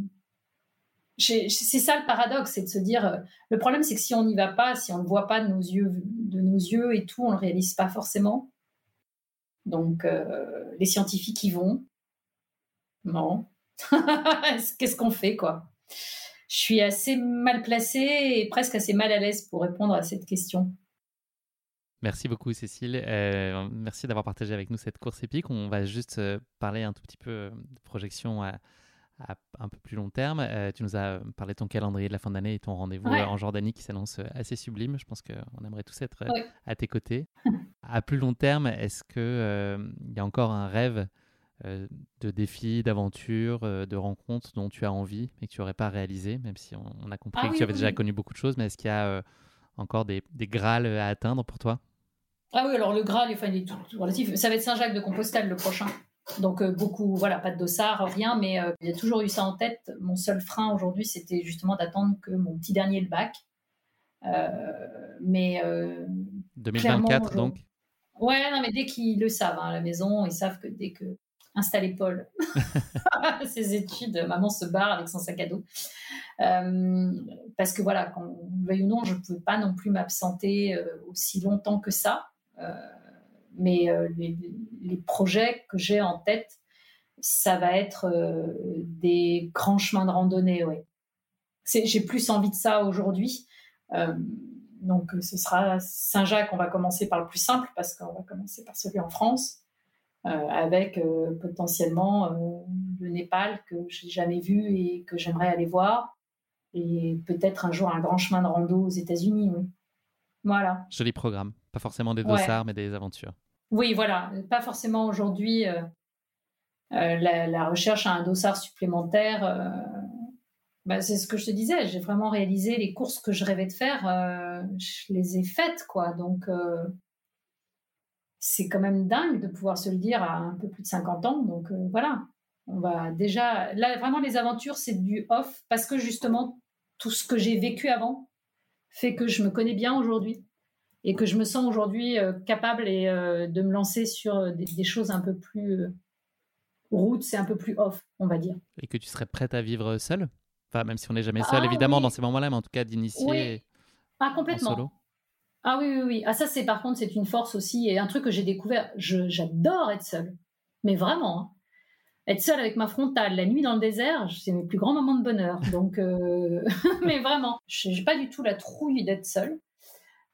c'est ça le paradoxe, c'est de se dire. Euh, le problème, c'est que si on n'y va pas, si on ne voit pas de nos yeux, de nos yeux et tout, on le réalise pas forcément. Donc, les scientifiques y vont. Non. Qu'est-ce qu'on fait, quoi? Je suis assez mal placée et presque assez mal à l'aise pour répondre à cette question. Merci beaucoup Cécile. Euh, merci d'avoir partagé avec nous cette course épique. On va juste euh, parler un tout petit peu euh, de projection à, un peu plus long terme. tu nous as parlé de ton calendrier de la fin d'année et ton rendez-vous en Jordanie qui s'annonce assez sublime. Je pense qu'on aimerait tous être à tes côtés. à plus long terme, est-ce qu'il y a encore un rêve de défi, d'aventure, de rencontre dont tu as envie mais que tu n'aurais pas réalisé, même si on, a compris ah que tu avais déjà connu beaucoup de choses, mais est-ce qu'il y a encore des, des Graals à atteindre pour toi? Ah oui, alors le Graal, enfin, il est tout, relatif. Ça va être Saint-Jacques de Compostelle le prochain. Donc euh, beaucoup, voilà, pas de dossard, rien, mais euh, a toujours eu ça en tête. Mon seul frein aujourd'hui, c'était justement d'attendre que mon petit dernier le bac. Euh, mais 2024 donc. Ouais, non, mais dès qu'ils le savent hein, à la maison, ils savent que dès que installer Paul ses études, maman se barre avec son sac à dos. parce que voilà, qu'on veuille ou non, je ne pouvais pas non plus m'absenter aussi longtemps que ça. Euh, mais euh, les, projets que j'ai en tête, ça va être euh, des grands chemins de randonnée, oui. J'ai plus envie de ça aujourd'hui. donc, ce sera Saint-Jacques. On va commencer par le plus simple parce qu'on va commencer par celui en France, avec potentiellement le Népal que j'ai jamais vu et que j'aimerais aller voir, et peut-être un jour un grand chemin de rando aux États-Unis. Oui. Voilà. Joli programme. Pas forcément des dossards, mais des aventures. Oui, voilà. Pas forcément aujourd'hui. Euh, euh, la, recherche à un dossard supplémentaire. Euh, bah, c'est ce que je te disais. J'ai vraiment réalisé les courses que je rêvais de faire. je les ai faites, quoi. Donc, c'est quand même dingue de pouvoir se le dire à un peu plus de 50 ans. Donc, voilà. On va déjà. Là, vraiment, les aventures, c'est du off parce que justement, tout ce que j'ai vécu avant fait que je me connais bien aujourd'hui et que je me sens aujourd'hui euh, capable et, euh, de me lancer sur euh, des, choses un peu plus routes, c'est un peu plus off, on va dire. Et que tu serais prête à vivre seule? Enfin, même si on n'est jamais seul, ah évidemment, dans ces moments-là, mais en tout cas d'initier. Oui. Ah, complètement. solo. Ah oui, oui, oui. Ah, ça, c'est par contre, c'est une force aussi et un truc que j'ai découvert. J'adore être seule. Mais vraiment. Hein. Être seule avec ma frontale la nuit dans le désert, c'est mes plus grands moments de bonheur. Donc, mais vraiment, j'ai pas du tout la trouille d'être seule.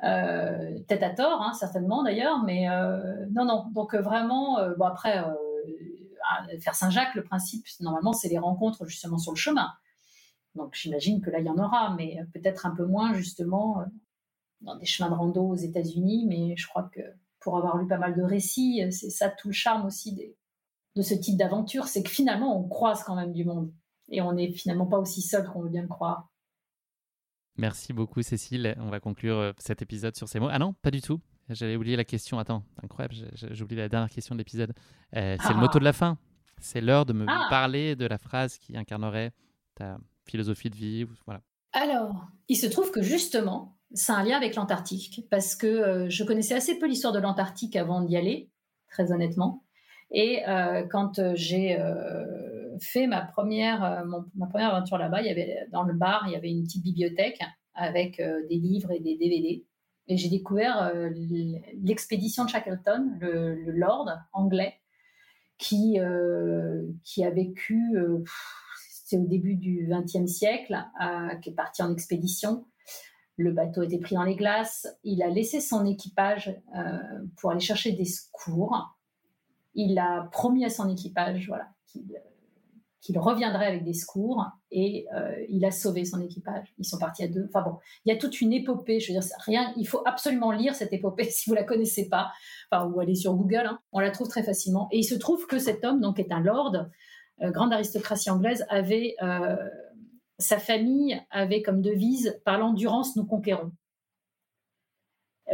Euh, peut-être à tort, hein, certainement d'ailleurs, mais euh, non, non. Donc euh, vraiment, bon après, faire Saint-Jacques, le principe, normalement, c'est les rencontres justement sur le chemin. Donc j'imagine que là, il y en aura, mais peut-être un peu moins justement dans des chemins de rando aux États-Unis. Mais je crois que pour avoir lu pas mal de récits, c'est ça tout le charme aussi de ce type d'aventure, c'est que finalement, on croise quand même du monde. Et on n'est finalement pas aussi seul qu'on veut bien le croire. Merci beaucoup, Cécile. On va conclure euh, cet épisode sur ces mots. Ah non, pas du tout. J'avais oublié la question. Attends, incroyable, j'ai oublié la dernière question de l'épisode. Euh, c'est le motto de la fin. C'est l'heure de me ah. parler de la phrase qui incarnerait ta philosophie de vie. Voilà. Alors, il se trouve que justement, c'est un lien avec l'Antarctique, parce que euh, je connaissais assez peu l'histoire de l'Antarctique avant d'y aller, très honnêtement. Et quand j'ai fait ma première, euh, ma première aventure là-bas, il y avait dans le bar, il y avait une petite bibliothèque avec euh, des livres et des DVD. Et j'ai découvert euh, l'expédition de Shackleton, le, Lord anglais, qui, a vécu, c'est au début du XXe siècle, qui est parti en expédition. Le bateau était pris dans les glaces. Il a laissé son équipage pour aller chercher des secours. Il a promis à son équipage voilà, qu'il qu'il reviendrait avec des secours et euh, il a sauvé son équipage. Ils sont partis à deux. Enfin bon, il y a toute une épopée. Je veux dire, rien. Il faut absolument lire cette épopée si vous la connaissez pas, enfin ou aller sur Google. Hein. on la trouve très facilement. Et il se trouve que cet homme, donc, est un lord, euh, grande aristocratie anglaise, avait euh, sa famille avait comme devise par l'endurance nous conquérons.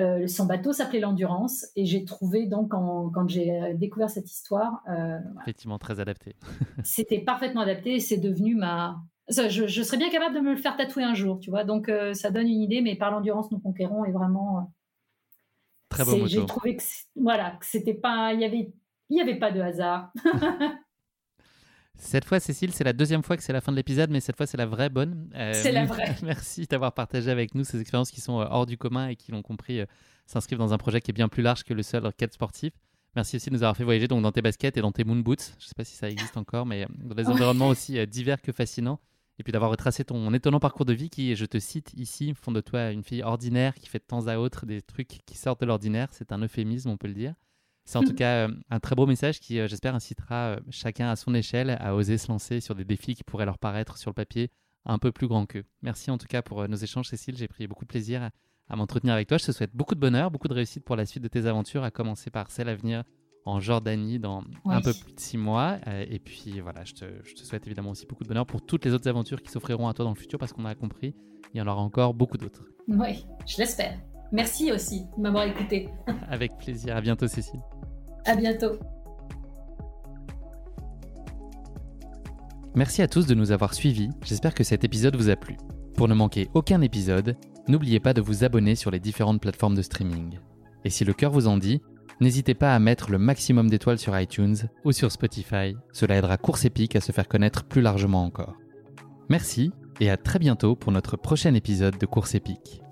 Euh, son bateau s'appelait l'Endurance et j'ai trouvé donc quand j'ai découvert cette histoire, euh, effectivement très adapté. c'était parfaitement adapté et c'est devenu ma. je, serais bien capable de me le faire tatouer un jour, tu vois. Donc euh, ça donne une idée, mais par l'endurance nous conquérons est vraiment très beau J'ai trouvé que voilà que c'était pas, il y avait il y avait pas de hasard. Cette fois, Cécile, c'est la deuxième fois que c'est la fin de l'épisode, mais cette fois, c'est la vraie bonne. Euh, c'est la vraie. Merci d'avoir partagé avec nous ces expériences qui sont euh, hors du commun et qui l'ont compris euh, s'inscrivent dans un projet qui est bien plus large que le seul quête sportif. Merci aussi de nous avoir fait voyager donc dans tes baskets et dans tes moon boots. Je ne sais pas si ça existe encore, mais dans des environnements aussi divers que fascinants. Et puis d'avoir retracé ton étonnant parcours de vie qui, je te cite ici, font de toi une fille ordinaire qui fait de temps à autre des trucs qui sortent de l'ordinaire. C'est un euphémisme, on peut le dire. C'est en tout cas euh, un très beau message qui, euh, j'espère, incitera euh, chacun à son échelle à oser se lancer sur des défis qui pourraient leur paraître sur le papier un peu plus grands qu'eux. Merci en tout cas pour nos échanges, Cécile. J'ai pris beaucoup de plaisir à, m'entretenir avec toi. Je te souhaite beaucoup de bonheur, beaucoup de réussite pour la suite de tes aventures, à commencer par celle à venir en Jordanie dans un peu plus de six mois. et puis voilà, je te, je te, souhaite évidemment aussi beaucoup de bonheur pour toutes les autres aventures qui s'offriront à toi dans le futur parce qu'on a compris, il y en aura encore beaucoup d'autres. Oui, je l'espère. Merci aussi de m'avoir écouté. avec plaisir. À bientôt, Cécile. À bientôt. Merci à tous de nous avoir suivis, j'espère que cet épisode vous a plu. Pour ne manquer aucun épisode, n'oubliez pas de vous abonner sur les différentes plateformes de streaming. Et si le cœur vous en dit, n'hésitez pas à mettre le maximum d'étoiles sur iTunes ou sur Spotify, cela aidera Course Épique à se faire connaître plus largement encore. Merci et à très bientôt pour notre prochain épisode de Course Épique.